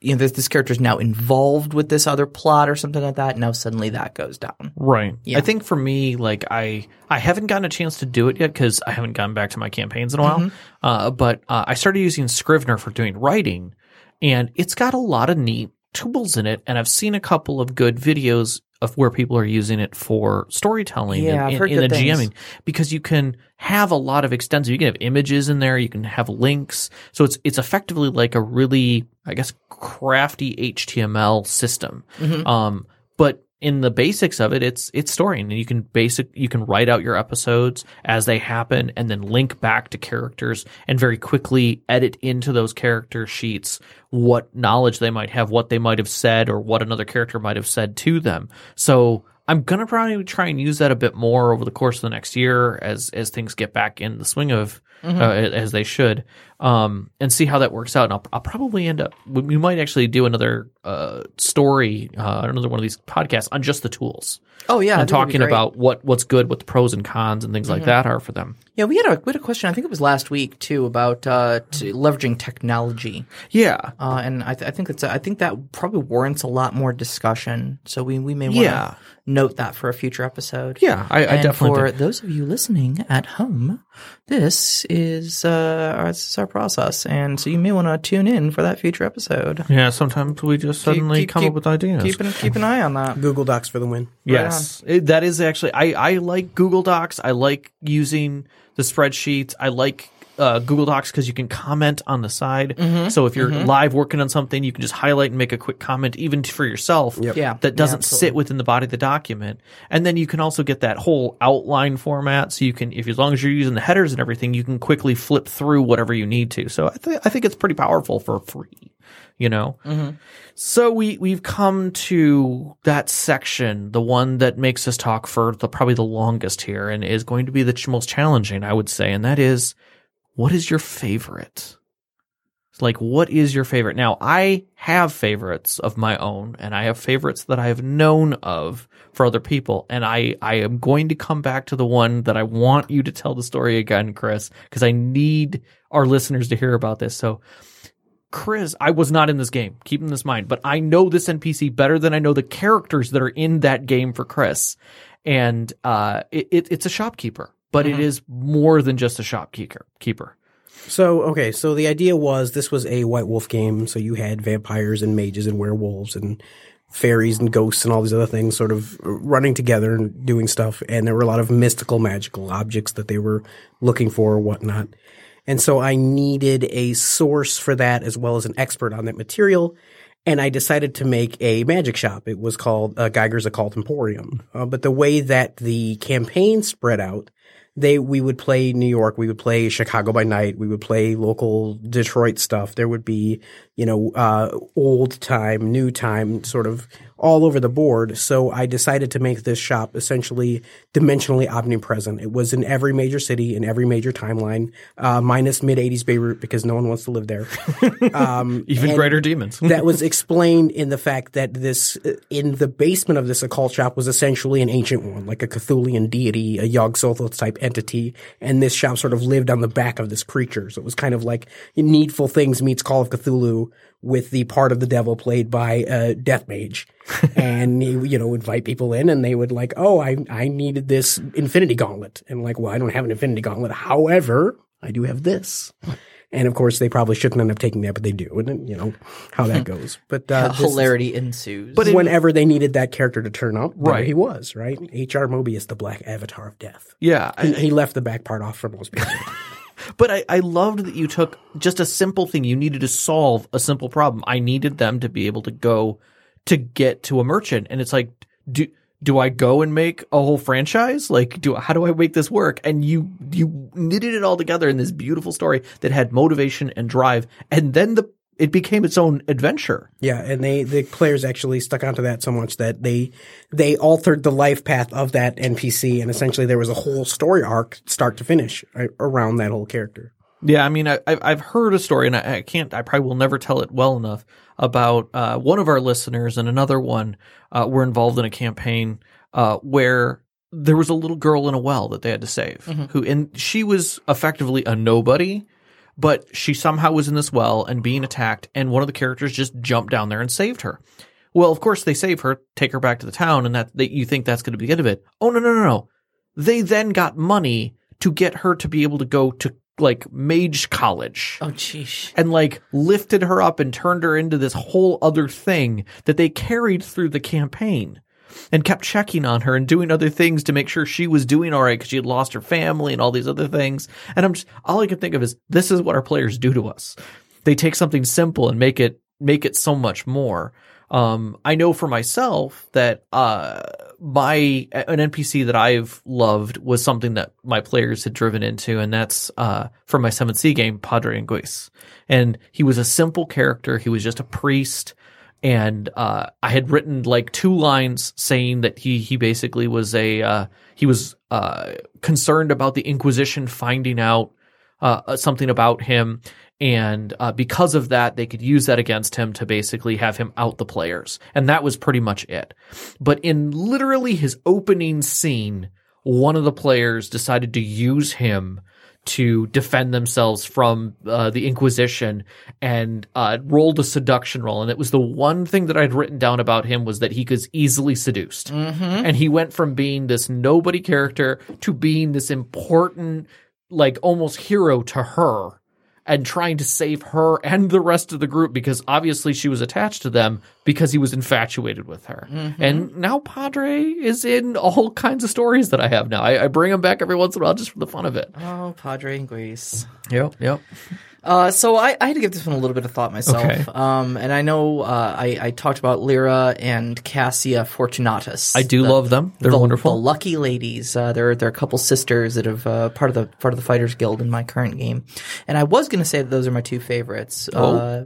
you know this, this character is now involved with this other plot or something like that. Now suddenly that goes down. Right. Yeah. I think for me, like I, I haven't gotten a chance to do it yet because I haven't gone back to my campaigns in a while. Uh, but uh, I started using Scrivener for doing writing, and it's got a lot of neat tools in it. And I've seen a couple of good videos of where people are using it for storytelling Yeah, and- in, the things. GMing because you can have a lot of extensive. You can have images in there. You can have links. So it's it's effectively like a really, I guess, crafty HTML system. Mm-hmm. Um, but in the basics of it, it's it's storying, and you can basic you can write out your episodes as they happen, and then link back to characters, and very quickly edit into those character sheets what knowledge they might have, what they might have said, or what another character might have said to them. So I'm gonna probably try and use that a bit more over the course of the next year as as things get back in the swing of uh, as they should, um, and see how that works out. And I'll, I'll probably end up we we might actually do another uh, story, uh, another one of these podcasts on just the tools Oh yeah, I and think that'd be talking. Mm-hmm. about what what's good, what the pros and cons and things like that are for them. Yeah, we had a we had a question. I think it was last week too about uh, t- leveraging technology, Yeah, uh, and I, th- I think that's a, I think that probably warrants a lot more discussion. So we we may want to Yeah. note that for a future episode. yeah, I, I and definitely for think- those of you listening at home, this is uh, our, this is our process, and so you may want to tune in for that future episode. yeah. Sometimes we just suddenly keep- come keep- up with ideas. Keep an, keep an eye on that. Google Docs for the win. Yes, uh-huh. It- that is actually. I I like Google Docs. I like using the spreadsheets. I like uh, Google Docs because you can comment on the side. Mm-hmm. So if you're live working on something, you can just highlight and make a quick comment, even for yourself. Yeah. that doesn't Yeah, sit within the body of the document. And then you can also get that whole outline format. So you can, if as long as you're using the headers and everything, you can quickly flip through whatever you need to. So I think I think it's pretty powerful for free. You know. So we we've come to that section, the one that makes us talk for the probably the longest here, and is going to be the ch- most challenging, I would say, and that is, what is your favorite? It's Like, what is your favorite? Now, I have favorites of my own, and I have favorites that I have known of for other people, and I I am going to come back to the one that I want you to tell the story again, Chris, because I need our listeners to hear about this. So. Chris, I was not in this game. Keep in this mind, but I know this NPC better than I know the characters that are in that game for Chris, and uh, it, it, it's a shopkeeper, but it is more than just a shopkeeper. Keeper. So okay, so the idea was this was a White Wolf game, so you had vampires and mages and werewolves and fairies and ghosts and all these other things sort of running together and doing stuff, and there were a lot of mystical, magical objects that they were looking for or whatnot. And so I needed a source for that as well as an expert on that material. And I decided to make a magic shop. It was called uh, Geiger's Occult Emporium. Uh, but the way that the campaign spread out, they we would play New York, we would play Chicago by night, we would play local Detroit stuff. There would be, you know, uh, old time, new time, sort of all over the board. So I decided to make this shop essentially dimensionally omnipresent. It was in every major city, in every major timeline, uh, minus mid '80s Beirut because no one wants to live there. Um, Even greater demons. that was explained in the fact that this, in the basement of this occult shop, was essentially an ancient one, like a Cthulian deity, a Yog Sothoth type entity, and this shop sort of lived on the back of this creature. So it was kind of like Needful Things meets Call of Cthulhu with the part of the devil played by a death mage. and he, you know, invite people in and they would like, oh, I, I needed this infinity gauntlet. And like, well, I don't have an infinity gauntlet. However, I do have this. And of course, they probably shouldn't end up taking that, but they do. And you know how that goes. But uh, this is- Hilarity ensues. but whenever they needed that character to turn up, there Right. he was, right? H.R. Mobius, the black avatar of death. Yeah, I- He, he left the back part off for most people. But I, I loved that you took just a simple thing. You needed to solve a simple problem. I needed them to be able to go to get to a merchant. And it's like, do, do I go and make a whole franchise? Like, do, how do I make this work? And you, you knitted it all together in this beautiful story that had motivation and drive. And then the, it became its own adventure. yeah, and they the players actually stuck onto that so much that they they altered the life path of that NPC, and essentially there was a whole story arc, start to finish, right, around that whole character. Yeah, I mean, I, I've heard a story, and I, I can't, I probably will never tell it well enough about uh, one of our listeners and another one uh, were involved in a campaign uh, where there was a little girl in a well that they had to save, who, and she was effectively a nobody, but she somehow was in this well and being attacked, and one of the characters just jumped down there and saved her. Well, of course they save her, take her back to the town, and that, that you think that's going to be the end of it. Oh no no no no! They then got money to get her to be able to go to like mage college Oh, jeez. and like lifted her up and turned her into this whole other thing that they carried through the campaign and kept checking on her and doing other things to make sure she was doing all right because she had lost her family and all these other things. And I'm just, all I can think of is this is what our players do to us. They take something simple and make it, make it so much more. Um, I know for myself that, uh, my, an NPC that I've loved was something that my players had driven into, and that's, uh, from my 7th Sea game, Padre Anguis. And he was a simple character. He was just a priest. And, uh, I had written like two lines saying that he, he basically was a, uh, he was, uh, concerned about the Inquisition finding out, uh, something about him. And uh, because of that, they could use that against him to basically have him out the players. And that was pretty much it. But in literally his opening scene, one of the players decided to use him to defend themselves from uh, the Inquisition and uh, rolled a seduction roll. And it was the one thing that I'd written down about him was that he was easily seduced. And he went from being this nobody character to being this important, like almost hero to her and trying to save her and the rest of the group because obviously she was attached to them because he was infatuated with her. Mm-hmm. And now Padre is in all kinds of stories that I have now. I, I bring him back every once in a while just for the fun of it. Oh, Padre and Greece. Yep, yep. Uh, so I, I had to give this one a little bit of thought myself. Okay. Um, and I know uh, I, I talked about Lyra and Cassia Fortunatus. I do The- love them. They're the, wonderful. The lucky ladies. Uh, they're they're a couple sisters that have uh, part of the part of the Fighters Guild in my current game. And I was going to say that those are my two favorites. Oh. Uh,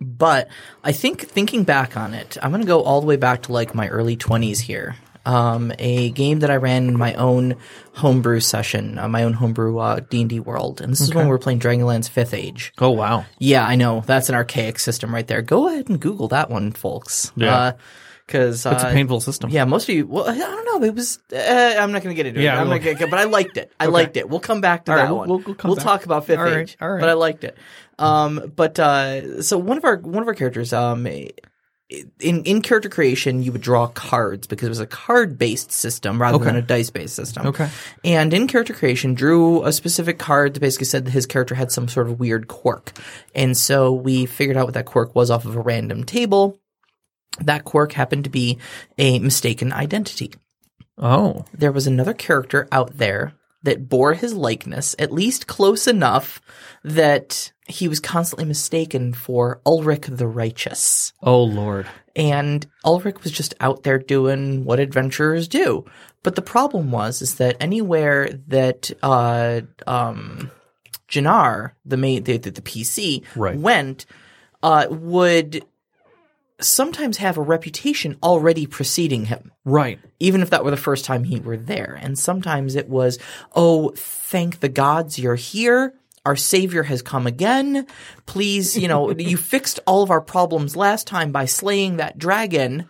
but I think thinking back on it, I'm going to go all the way back to like my early 20s here. Um, a game that I ran in my own homebrew session, uh, my own homebrew uh, D&D world, and this is when we were playing Dragonlance Fifth Age. Oh wow. Yeah, I know that's an archaic system right there. Go ahead and Google that one, folks. Yeah. because It's a painful system. Yeah, most of you. Well, I don't know. It was. Uh, I'm not going to get into Yeah, it. I'm we'll- not gonna, get, but I liked it. I liked it. We'll come back to All right, that we'll- one. we'll- we'll come back. talk about Fifth All right, Age. all right. But I liked it. Um, but uh, so one of our one of our characters, um, in in character creation, you would draw cards because it was a card based system rather Okay. than a dice based system. Okay. And in character creation, drew a specific card that basically said that his character had some sort of weird quirk, and so we figured out what that quirk was off of a random table. That quirk happened to be a mistaken identity Oh. there was another character out there that bore his likeness, at least close enough that he was constantly mistaken for Ulrich the Righteous. Oh lord. And Ulrich was just out there doing what adventurers do. But the problem was is that anywhere that uh um Jannar, the main the, the, the PC Right. went, uh would sometimes have a reputation already preceding him Right. even if that were the first time he were there. And sometimes it was, oh, thank the gods you're here. Our savior has come again. Please, you know, you fixed all of our problems last time by slaying that dragon.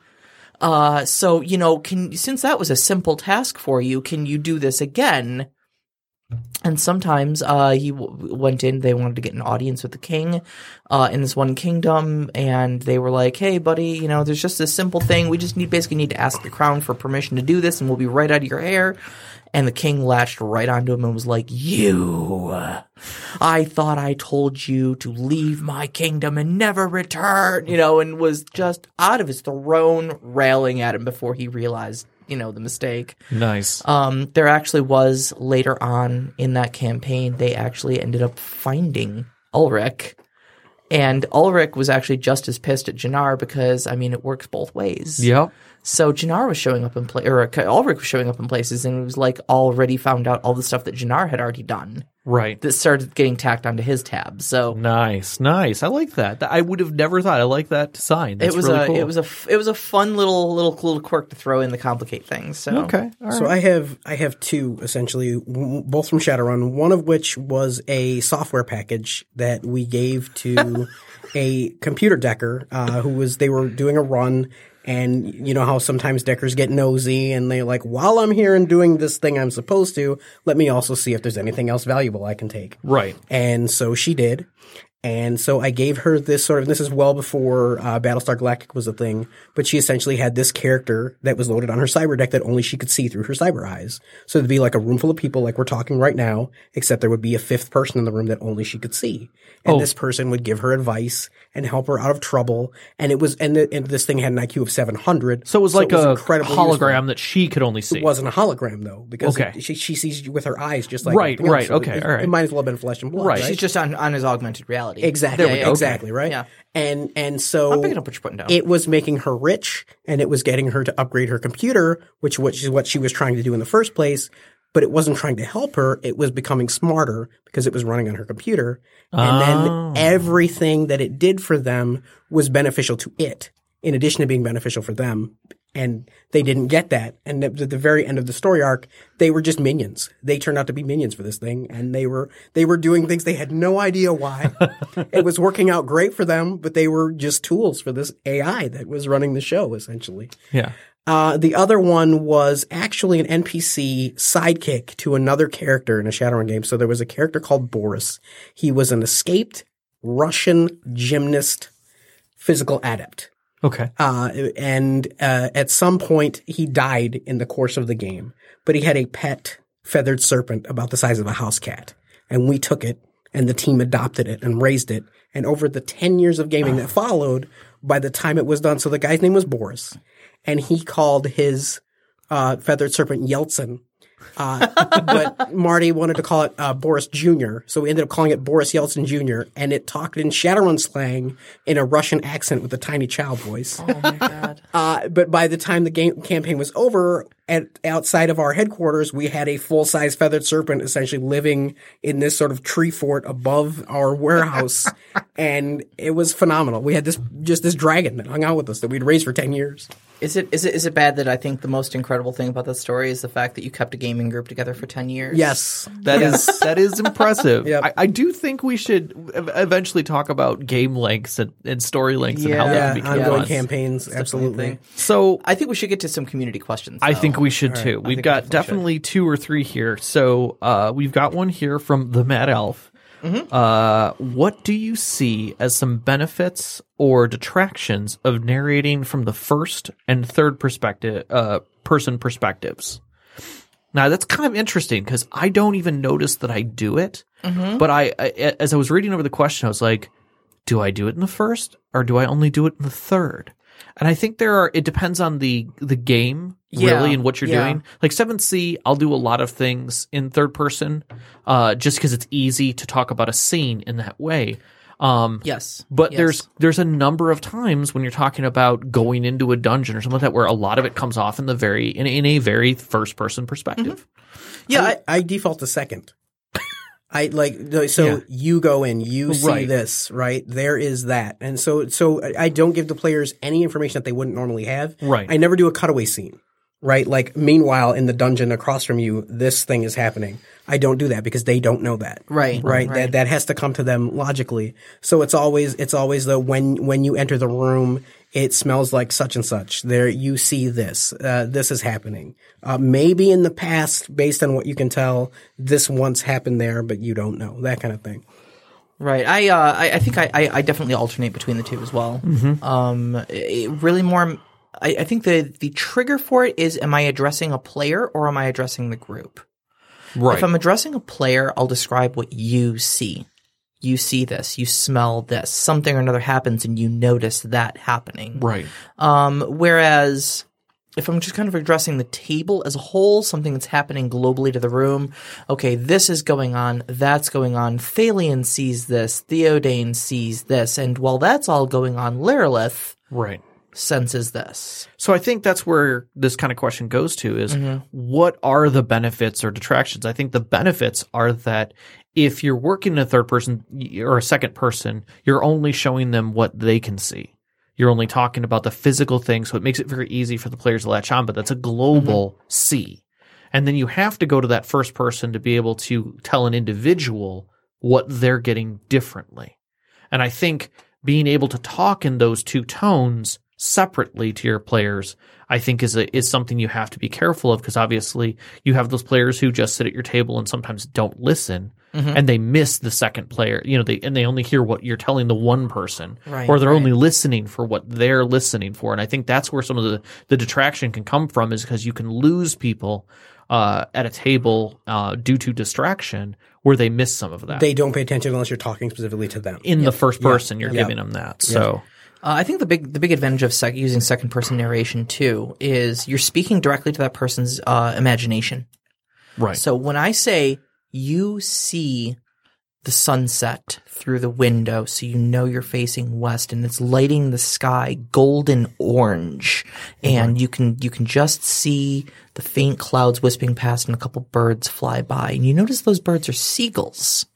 Uh, so, you know, can, since that was a simple task for you, can you do this again? And sometimes uh, he w- went in. They wanted to get an audience with the king uh, in this one kingdom, and they were like, "Hey, buddy, you know, there's just this simple thing. We just need basically need to ask the crown for permission to do this, and we'll be right out of your hair." And the king latched right onto him and was like, "You, I thought I told you to leave my kingdom and never return," you know, and was just out of his throne, railing at him before he realized, you know, the mistake. Nice. Um, there actually was later on in that campaign, they actually ended up finding Ulrich. And Ulrich was actually just as pissed at Jannar because, I mean, it works both ways. yep. So Jannar was showing up in pla- or Ulrich was showing up in places and it was like already found out all the stuff that Jannar had already done Right. that started getting tacked onto his tab. So Nice, nice. I like that. I would have never thought. I like that design. That's it was really a cool. it was a f- it was a fun little little little quirk to throw in to complicate things. So okay. All right. So I have I have two essentially, w- both from Shadowrun. One of which was a software package that we gave to a computer decker uh, who was they were doing a run And you know how sometimes deckers get nosy and they like, while I'm here and doing this thing I'm supposed to, let me also see if there's anything else valuable I can take. Right. And so she did. And so I gave her this sort of, this is well before uh, Battlestar Galactica was a thing, but she essentially had this character that was loaded on her cyber deck that only she could see through her cyber eyes. So it'd be like a room full of people like we're talking right now, except there would be a fifth person in the room that only she could see. And Oh. this person would give her advice and help her out of trouble. And it was, and, the, and this thing had an IQ of 700. So it was like a incredibly hologram useful. that she could only see. It wasn't a hologram though, because Okay. it- she, she sees you with her eyes just like Right, right, So okay, it, all right. it might as well have been flesh and blood. Right. Right. She's just on, on his augmented reality. Exactly. Yeah, yeah, exactly. Right. Yeah. And and so I'm picking up what you're putting down. it was making her rich, and it was getting her to upgrade her computer, which which is what she was trying to do in the first place. But it wasn't trying to help her; it was becoming smarter because it was running on her computer. And Oh. then everything that it did for them was beneficial to it, in addition to being beneficial for them. And they didn't get that. And at the very end of the story arc, they were just minions. They turned out to be minions for this thing, and they were they were doing things they had no idea why. it was working out great for them, but they were just tools for this AI that was running the show, essentially. yeah. Uh, the other one was actually an NPC sidekick to another character in a Shadowrun game. So there was a character called Boris. He was an escaped Russian gymnast physical adept. Okay. Uh, and uh, at some point, he died in the course of the game. But he had a pet feathered serpent about the size of a house cat, and we took it, and the team adopted it and raised it. And over the ten years of gaming that followed, by the time it was done, so the guy's name was Boris, and he called his uh, feathered serpent Yeltsin. Uh, but Marty wanted to call it uh, Boris Jr., so we ended up calling it Boris Yeltsin Jr., and it talked in Shadowrun slang in a Russian accent with a tiny child voice. oh my god. Uh, but by the time the game campaign was over, at outside of our headquarters, we had a full size feathered serpent essentially living in this sort of tree fort above our warehouse, and it was phenomenal. We had this just this dragon that hung out with us that we'd raised for ten years. Is it is it is it bad that I think the most incredible thing about that story is the fact that you kept a gaming group together for ten years? Yes, That is that is impressive. Yep. I, I do think we should eventually talk about game lengths and, and story lengths and how Yeah. they yeah, can become ongoing fun. campaigns, Definitely absolutely. So I think we should get to some community questions. I think we should too. We've got definitely definitely two or three here. So uh, we've got one here from the Mad Elf. Mm-hmm. Uh, what do you see as some benefits or detractions of narrating from the first and third perspective, uh, person perspectives? Now that's kind of interesting because I don't even notice that I do it. Mm-hmm. But I, I, as I was reading over the question, I was like, do I do it in the first or do I only do it in the third? And I think there are. It depends on the the game Yeah, really and what you're yeah. doing. Like Seventh Sea, I'll do a lot of things in third person, uh, just because it's easy to talk about a scene in that way. Um, yes, but Yes. there's there's a number of times when you're talking about going into a dungeon or something like that where a lot of it comes off in the very in, in a very first person perspective. yeah. I, I, I default to second. I like so Yeah. you go in, you see Right. this, right? There is that, and so so I- I don't give the players any information that they wouldn't normally have. Right. I never do a cutaway scene, right? Like meanwhile in the dungeon across from you, this thing is happening. I don't do that because they don't know that. Right, Right. right. That that has to come to them logically. So it's always it's always the when when you enter the room, it smells like such and such. There you see this. Uh, this is happening. Uh, maybe in the past, based on what you can tell, this once happened there, but you don't know that kind of thing. right. I uh, I, I think I, I I definitely alternate between the two as well. Mm-hmm. Um, it really more. I, I think the the trigger for it is: Am I addressing a player or am I addressing the group? Right. If I'm addressing a player, I'll describe what you see. You see this, you smell this, something or another happens and you notice that happening. right. Um, whereas if I'm just kind of addressing the table as a whole, something that's happening globally to the room, okay, this is going on, that's going on, Thalion sees this, Theodane sees this, and while that's all going on, Lyrillith Right. Senses this. So I think that's where this kind of question goes to is mm-hmm. what are the benefits or detractions? I think the benefits are that if you're working in a third person or a second person, you're only showing them what they can see. You're only talking about the physical thing, so it makes it very easy for the players to latch on, but that's a global mm-hmm. see. And then you have to go to that first person to be able to tell an individual what they're getting differently. And I think being able to talk in those two tones separately to your players, I think is a, is something you have to be careful of because obviously you have those players who just sit at your table and sometimes don't listen and they miss the second player. You know, they and they only hear what you're telling the one person, Right, or they're right. only listening for what they're listening for. And I think that's where some of the the detraction can come from is because you can lose people uh, at a table uh, due to distraction where they miss some of that. They don't pay attention unless you're talking specifically to them. in the first person, you're Yeah. giving them that. So. Uh, I think the big the big advantage of sec- using second person narration too is you're speaking directly to that person's uh, imagination. Right. So when I say you see the sunset through the window, so you know you're facing west, and it's lighting the sky golden orange, and you can you can just see the faint clouds wisping past, and a couple birds fly by, and you notice those birds are seagulls,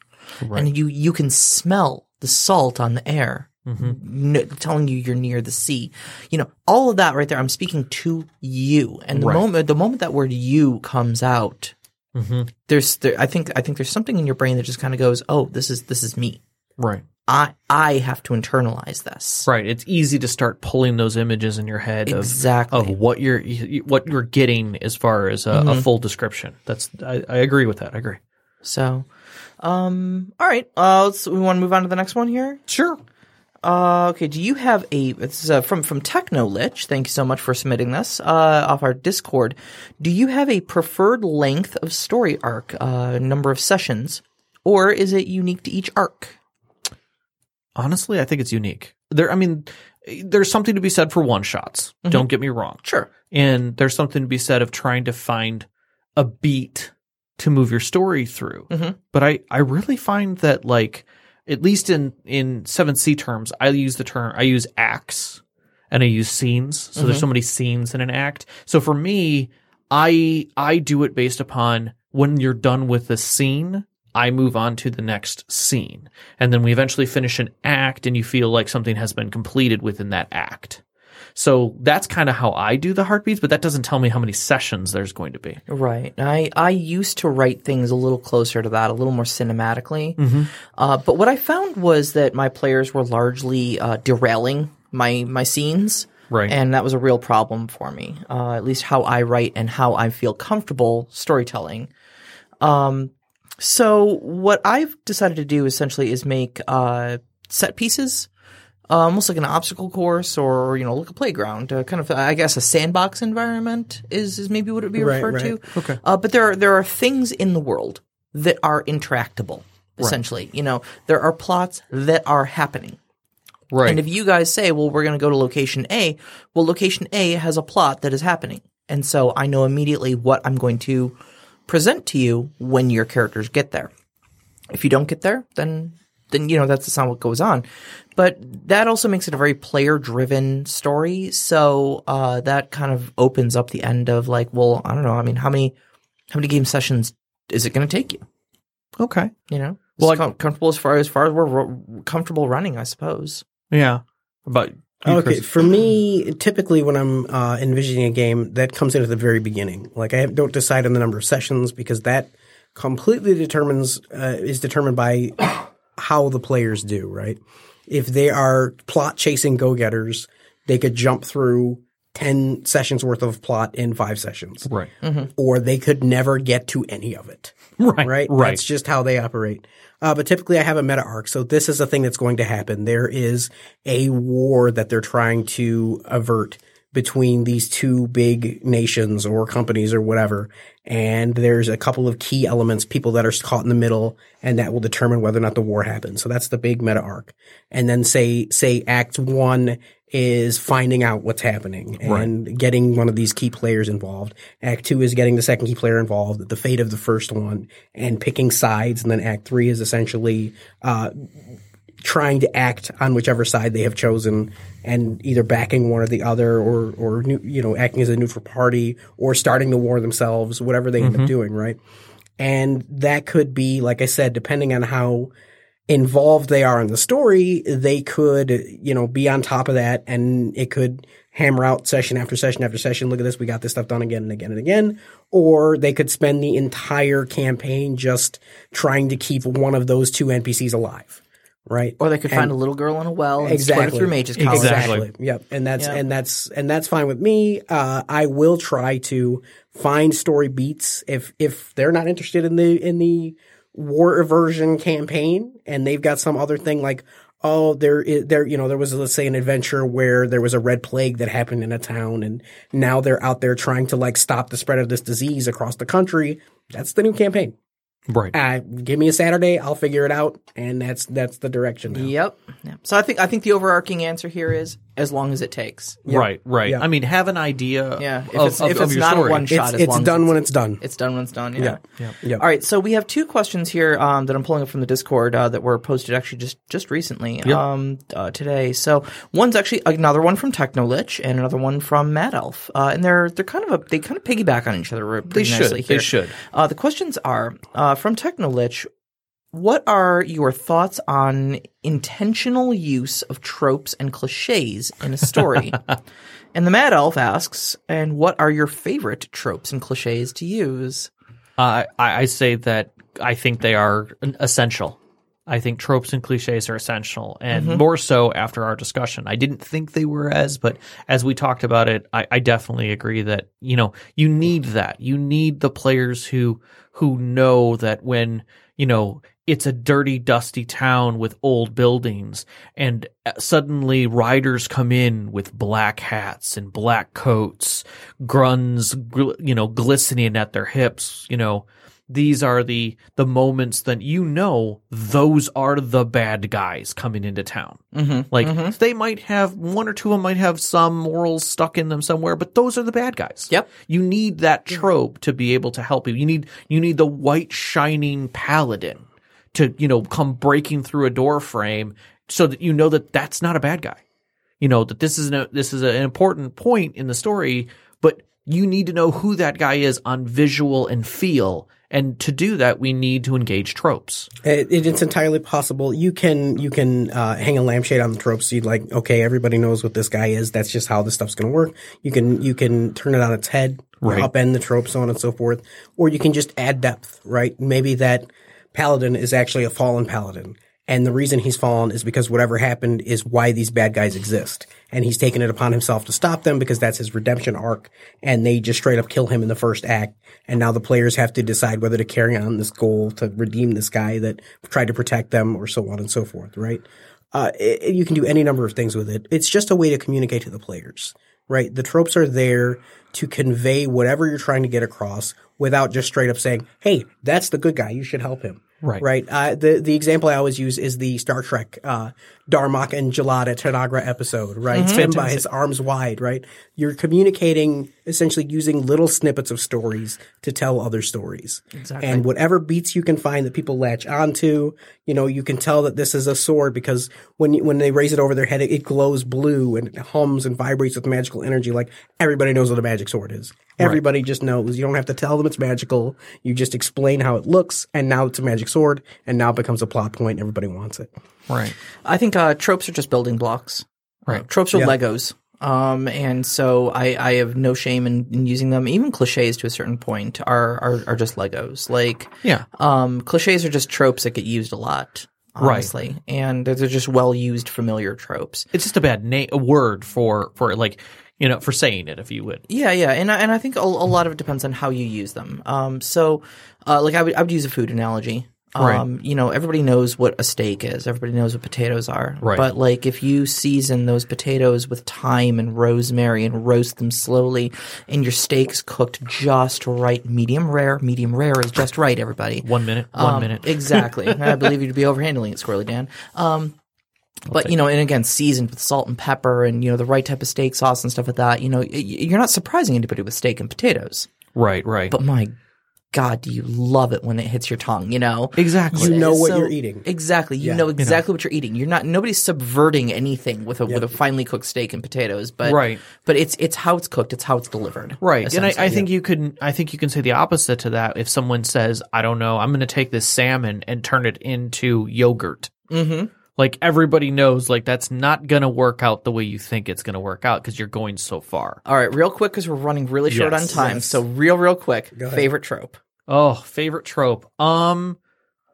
and you you can smell the salt on the air. N- telling you you're near the sea, you know all of that right there. I'm speaking to you, and the Right. moment the moment that word "you" comes out, hmm there's there, I think I think there's something in your brain that just kind of goes, "Oh, this is this is me. Right. I I have to internalize this." Right. It's easy to start pulling those images in your head of Exactly. of what you're what you're getting as far as a, a full description. That's I, I agree with that. I agree. So, um, all right. Uh, let's, we want to move on to the next one here. Sure. Uh, okay. Do you have a? This is uh, from from Techno Lich. Thank you so much for submitting this. Uh, off our Discord. Do you have a preferred length of story arc? Uh, number of sessions, or is it unique to each arc? Honestly, I think it's unique. There, I mean, there's something to be said for one shots. Don't get me wrong. Sure. And there's something to be said of trying to find a beat to move your story through. Mhm. But I, I really find that like, at least in, in 7th Sea terms, I use the term, I use acts and I use scenes. So there's mm-hmm. so many scenes in an act. So for me, I, I do it based upon when you're done with the scene, I move on to the next scene. And then we eventually finish an act and you feel like something has been completed within that act. So that's kind of how I do the heartbeats, but that doesn't tell me how many sessions there's going to be. Right. I, I used to write things a little closer to that, a little more cinematically. Uh, but what I found was that my players were largely uh, derailing my my scenes. Right. And that was a real problem for me, uh, at least how I write and how I feel comfortable storytelling. Um, so what I've decided to do essentially is make uh, set pieces, almost like an obstacle course or you know like a playground, uh, kind of I guess a sandbox environment is is maybe what it would be Right, referred right. to. Okay. Uh, but there are there are things in the world that are interactable. Essentially, you know, there are plots that are happening. Right. And if you guys say, well, we're going to go to location A, well, location A has a plot that is happening. And so I know immediately what I'm going to present to you when your characters get there. If you don't get there, then, then, you know, that's not what goes on. But that also makes it a very player driven story. So, uh, that kind of opens up the end of like, well, I don't know. I mean, how many, how many game sessions is it going to take you? okay. You know? Well, Well, com- comfortable as far as far as we're ro- comfortable running, I suppose. Yeah. But Okay, for me, typically when I'm uh, envisioning a game, that comes in at the very beginning. Like I don't decide on the number of sessions because that completely determines uh, is determined by how the players do. Right? If they are plot chasing go getters, they could jump through ten sessions worth of plot in five sessions, right. or they could never get to any of it Right. right? Right. That's just how they operate. Uh, but typically I have a meta arc. So this is a thing that's going to happen. There is a war that they're trying to avert between these two big nations or companies or whatever. And there's a couple of key elements, people that are caught in the middle, and that will determine whether or not the war happens. So that's the big meta arc. And then say, say act one is finding out what's happening and getting one of these key players involved. Act two is getting the second key player involved, the fate of the first one, and picking sides. And then act three is essentially, uh, trying to act on whichever side they have chosen and either backing one or the other or or you know acting as a neutral party or starting the war themselves whatever they end up mm-hmm. doing right? And that could be like i said depending on how involved they are in the story they could you know be on top of that and it could hammer out session after session after session look at this we got this stuff done again and again and again. Or they could spend the entire campaign just trying to keep one of those two npcs alive right? Or they could And- find a little girl in a well and Exactly. exactly. through Mage's College. Exactly. Yep. And that's Yeah. and that's and that's fine with me. Uh, I will try to find story beats if if they're not interested in the in the war aversion campaign and they've got some other thing like oh there is there you know there was let's say an adventure where there was a red plague that happened in a town and now they're out there trying to like stop the spread of this disease across the country that's the new campaign Right. uh, give me a saturday i'll figure it out and that's that's the direction now. Yep. Yep. So I think I think the overarching answer here is as long as it takes. Right. Right. Yeah. I mean, have an idea. Yeah. If of, it's, of, if of it's your not story. a one shot, it's, as it's long done as when it's done it's done when it's done. Yeah. yeah yeah All right, so we have two questions here um, that I'm pulling up from the Discord uh, that were posted actually just just recently um, uh, today. So one's actually another one from Technolich and another one from Mad Elf, uh, and they're they're kind of a they kind of piggyback on each other. Pretty should, nicely they should. Uh, the questions are uh, from Technolich. What are your thoughts on intentional use of tropes and cliches in a story? and the Mad Elf asks, and what are your favorite tropes and cliches to use? Uh, I, I say that I think they are essential. I think tropes and cliches are essential, and more so after our discussion. I didn't think they were as, but as we talked about it, I, I definitely agree that you know you need that. You need the players who who know that when you know it's a dirty, dusty town with old buildings, and uh, suddenly riders come in with black hats and black coats, gruns, you know, glistening at their hips. You know, these are the the moments that you know those are the bad guys coming into town. Mm-hmm. Like they might have one or two of them might have some morals stuck in them somewhere, but those are the bad guys. Yep. You need that trope to be able to help you. You need you need the white shining paladin to you know come breaking through a door frame so that you know that that's not a bad guy. You know that this is an, this is an important point in the story, but you need to know who that guy is on visual and feel. And to do that, we need to engage tropes. It, it- it's entirely possible. You can you can uh, hang a lampshade on the tropes. You'd like, okay, everybody knows what this guy is. That's just how this stuff's going to work. You can you can turn it on its head, Right. upend the tropes, so on and so forth. Or you can just add depth, right? Maybe that paladin is actually a fallen paladin. And the reason he's fallen is because whatever happened is why these bad guys exist. And he's taken it upon himself to stop them because that's his redemption arc. And they just straight up kill him in the first act. And now the players have to decide whether to carry on this goal to redeem this guy that tried to protect them or so on and so forth, right? Uh, it, you can do any number of things with it. It's just a way to communicate to the players, right? The tropes are there to convey whatever you're trying to get across without just straight up saying, "Hey, that's the good guy. You should help him." Right. Right. Uh, the the example I always use is the Star Trek uh, Darmok and Jalad at Tanagra episode. Right. Temba his arms wide. Right. You're communicating essentially using little snippets of stories to tell other stories. Exactly. And whatever beats you can find that people latch onto, you know, you can tell that this is a sword because when you, when they raise it over their head, it, it glows blue and it hums and vibrates with magical energy. Like everybody knows what a magic sword is. Everybody just knows. You don't have to tell them it's magical. You just explain how it looks, and now it's a magic sword, and now it becomes a plot point. And everybody wants it. Right. I think uh, tropes are just building blocks. Right. Uh, tropes are Yeah. Legos. Um, and so I, I have no shame in, in using them. Even cliches to a certain point are, are, are just Legos. Like, Yeah. um, cliches are just tropes that get used a lot, Right. And they're just well used, familiar tropes. It's just a bad na- a word for for like you know for saying it if you would. Yeah, yeah, and I, and I think a, a lot of it depends on how you use them. Um, so, uh, like I would I would use a food analogy. Um, you know, everybody knows what a steak is. Everybody knows what potatoes are. Right. But like, if you season those potatoes with thyme and rosemary and roast them slowly, and your steak's cooked just right, medium rare. Medium rare is just right. Everybody. One minute. One Um, minute. Exactly. I believe you to be overhandling it, Squirrely Dan. Um, but you know, and again, seasoned with salt and pepper, and you know the right type of steak sauce and stuff like that. You know, you're not surprising anybody with steak and potatoes. Right. Right. But my God, do you love it when it hits your tongue? You know, exactly. You know what So- you're eating. Exactly. You Yeah. know exactly what you're eating. You're not nobody's subverting anything with a with a finely cooked steak and potatoes, but Right. But it's it's how it's cooked. It's how it's delivered. Right. And I, I think you can I think you can say the opposite to that if someone says, I don't know, I'm gonna take this salmon and turn it into yogurt. Mhm. Like everybody knows like that's not gonna work out the way you think it's gonna work out because you're going so far. All right, real quick because we're running really short Yes. on time. Yes. So real, real quick. Favorite trope. Oh, favorite trope. Um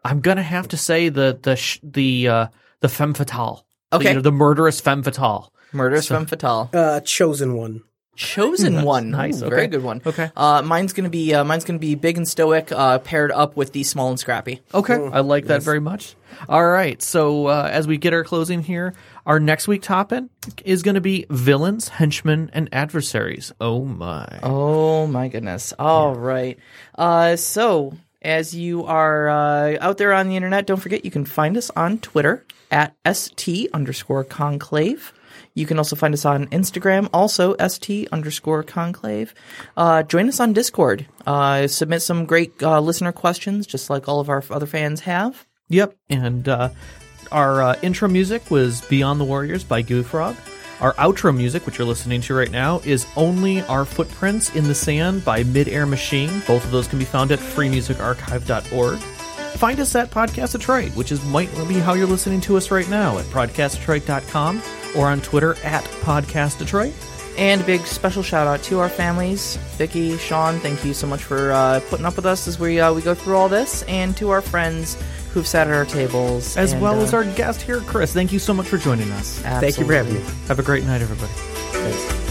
I'm gonna have to say the the sh- the uh the femme fatale. Okay. You know, the murderous femme fatale. Murderous femme fatale. Uh, chosen one. Chosen one. nice, Ooh, okay. Very good one. Okay. Uh, mine's gonna be uh, mine's gonna be big and stoic, uh, paired up with the small and scrappy. Okay, I like that very much. All right, so uh, as we get our closing here, our next week topic is going to be villains, henchmen, and adversaries. Oh my! Oh my goodness. All right. Uh, so as you are uh, out there on the internet, don't forget you can find us on Twitter at st underscore conclave. You can also find us on Instagram, also st underscore conclave. Uh, join us on Discord. Uh, submit some great uh, listener questions, just like all of our other fans have. Yep, and uh, our uh, intro music was "Beyond the Warriors" by Gooey Frog. Our outro music, which you're listening to right now, is "Only Our Footprints in the Sand" by Midair Machine. Both of those can be found at freemusicarchive.org. Find us at Podcast Detroit, which is might be how you're listening to us right now at podcastdetroit.com or on Twitter at Podcast Detroit. And a big special shout out to our families, Vicky, Sean. Thank you so much for uh, putting up with us as we uh, we go through all this, and to our friends who've sat at our tables, As and, well uh, as our guest here, Chris. Thank you so much for joining us. Thank you for having me. Have a great night, everybody.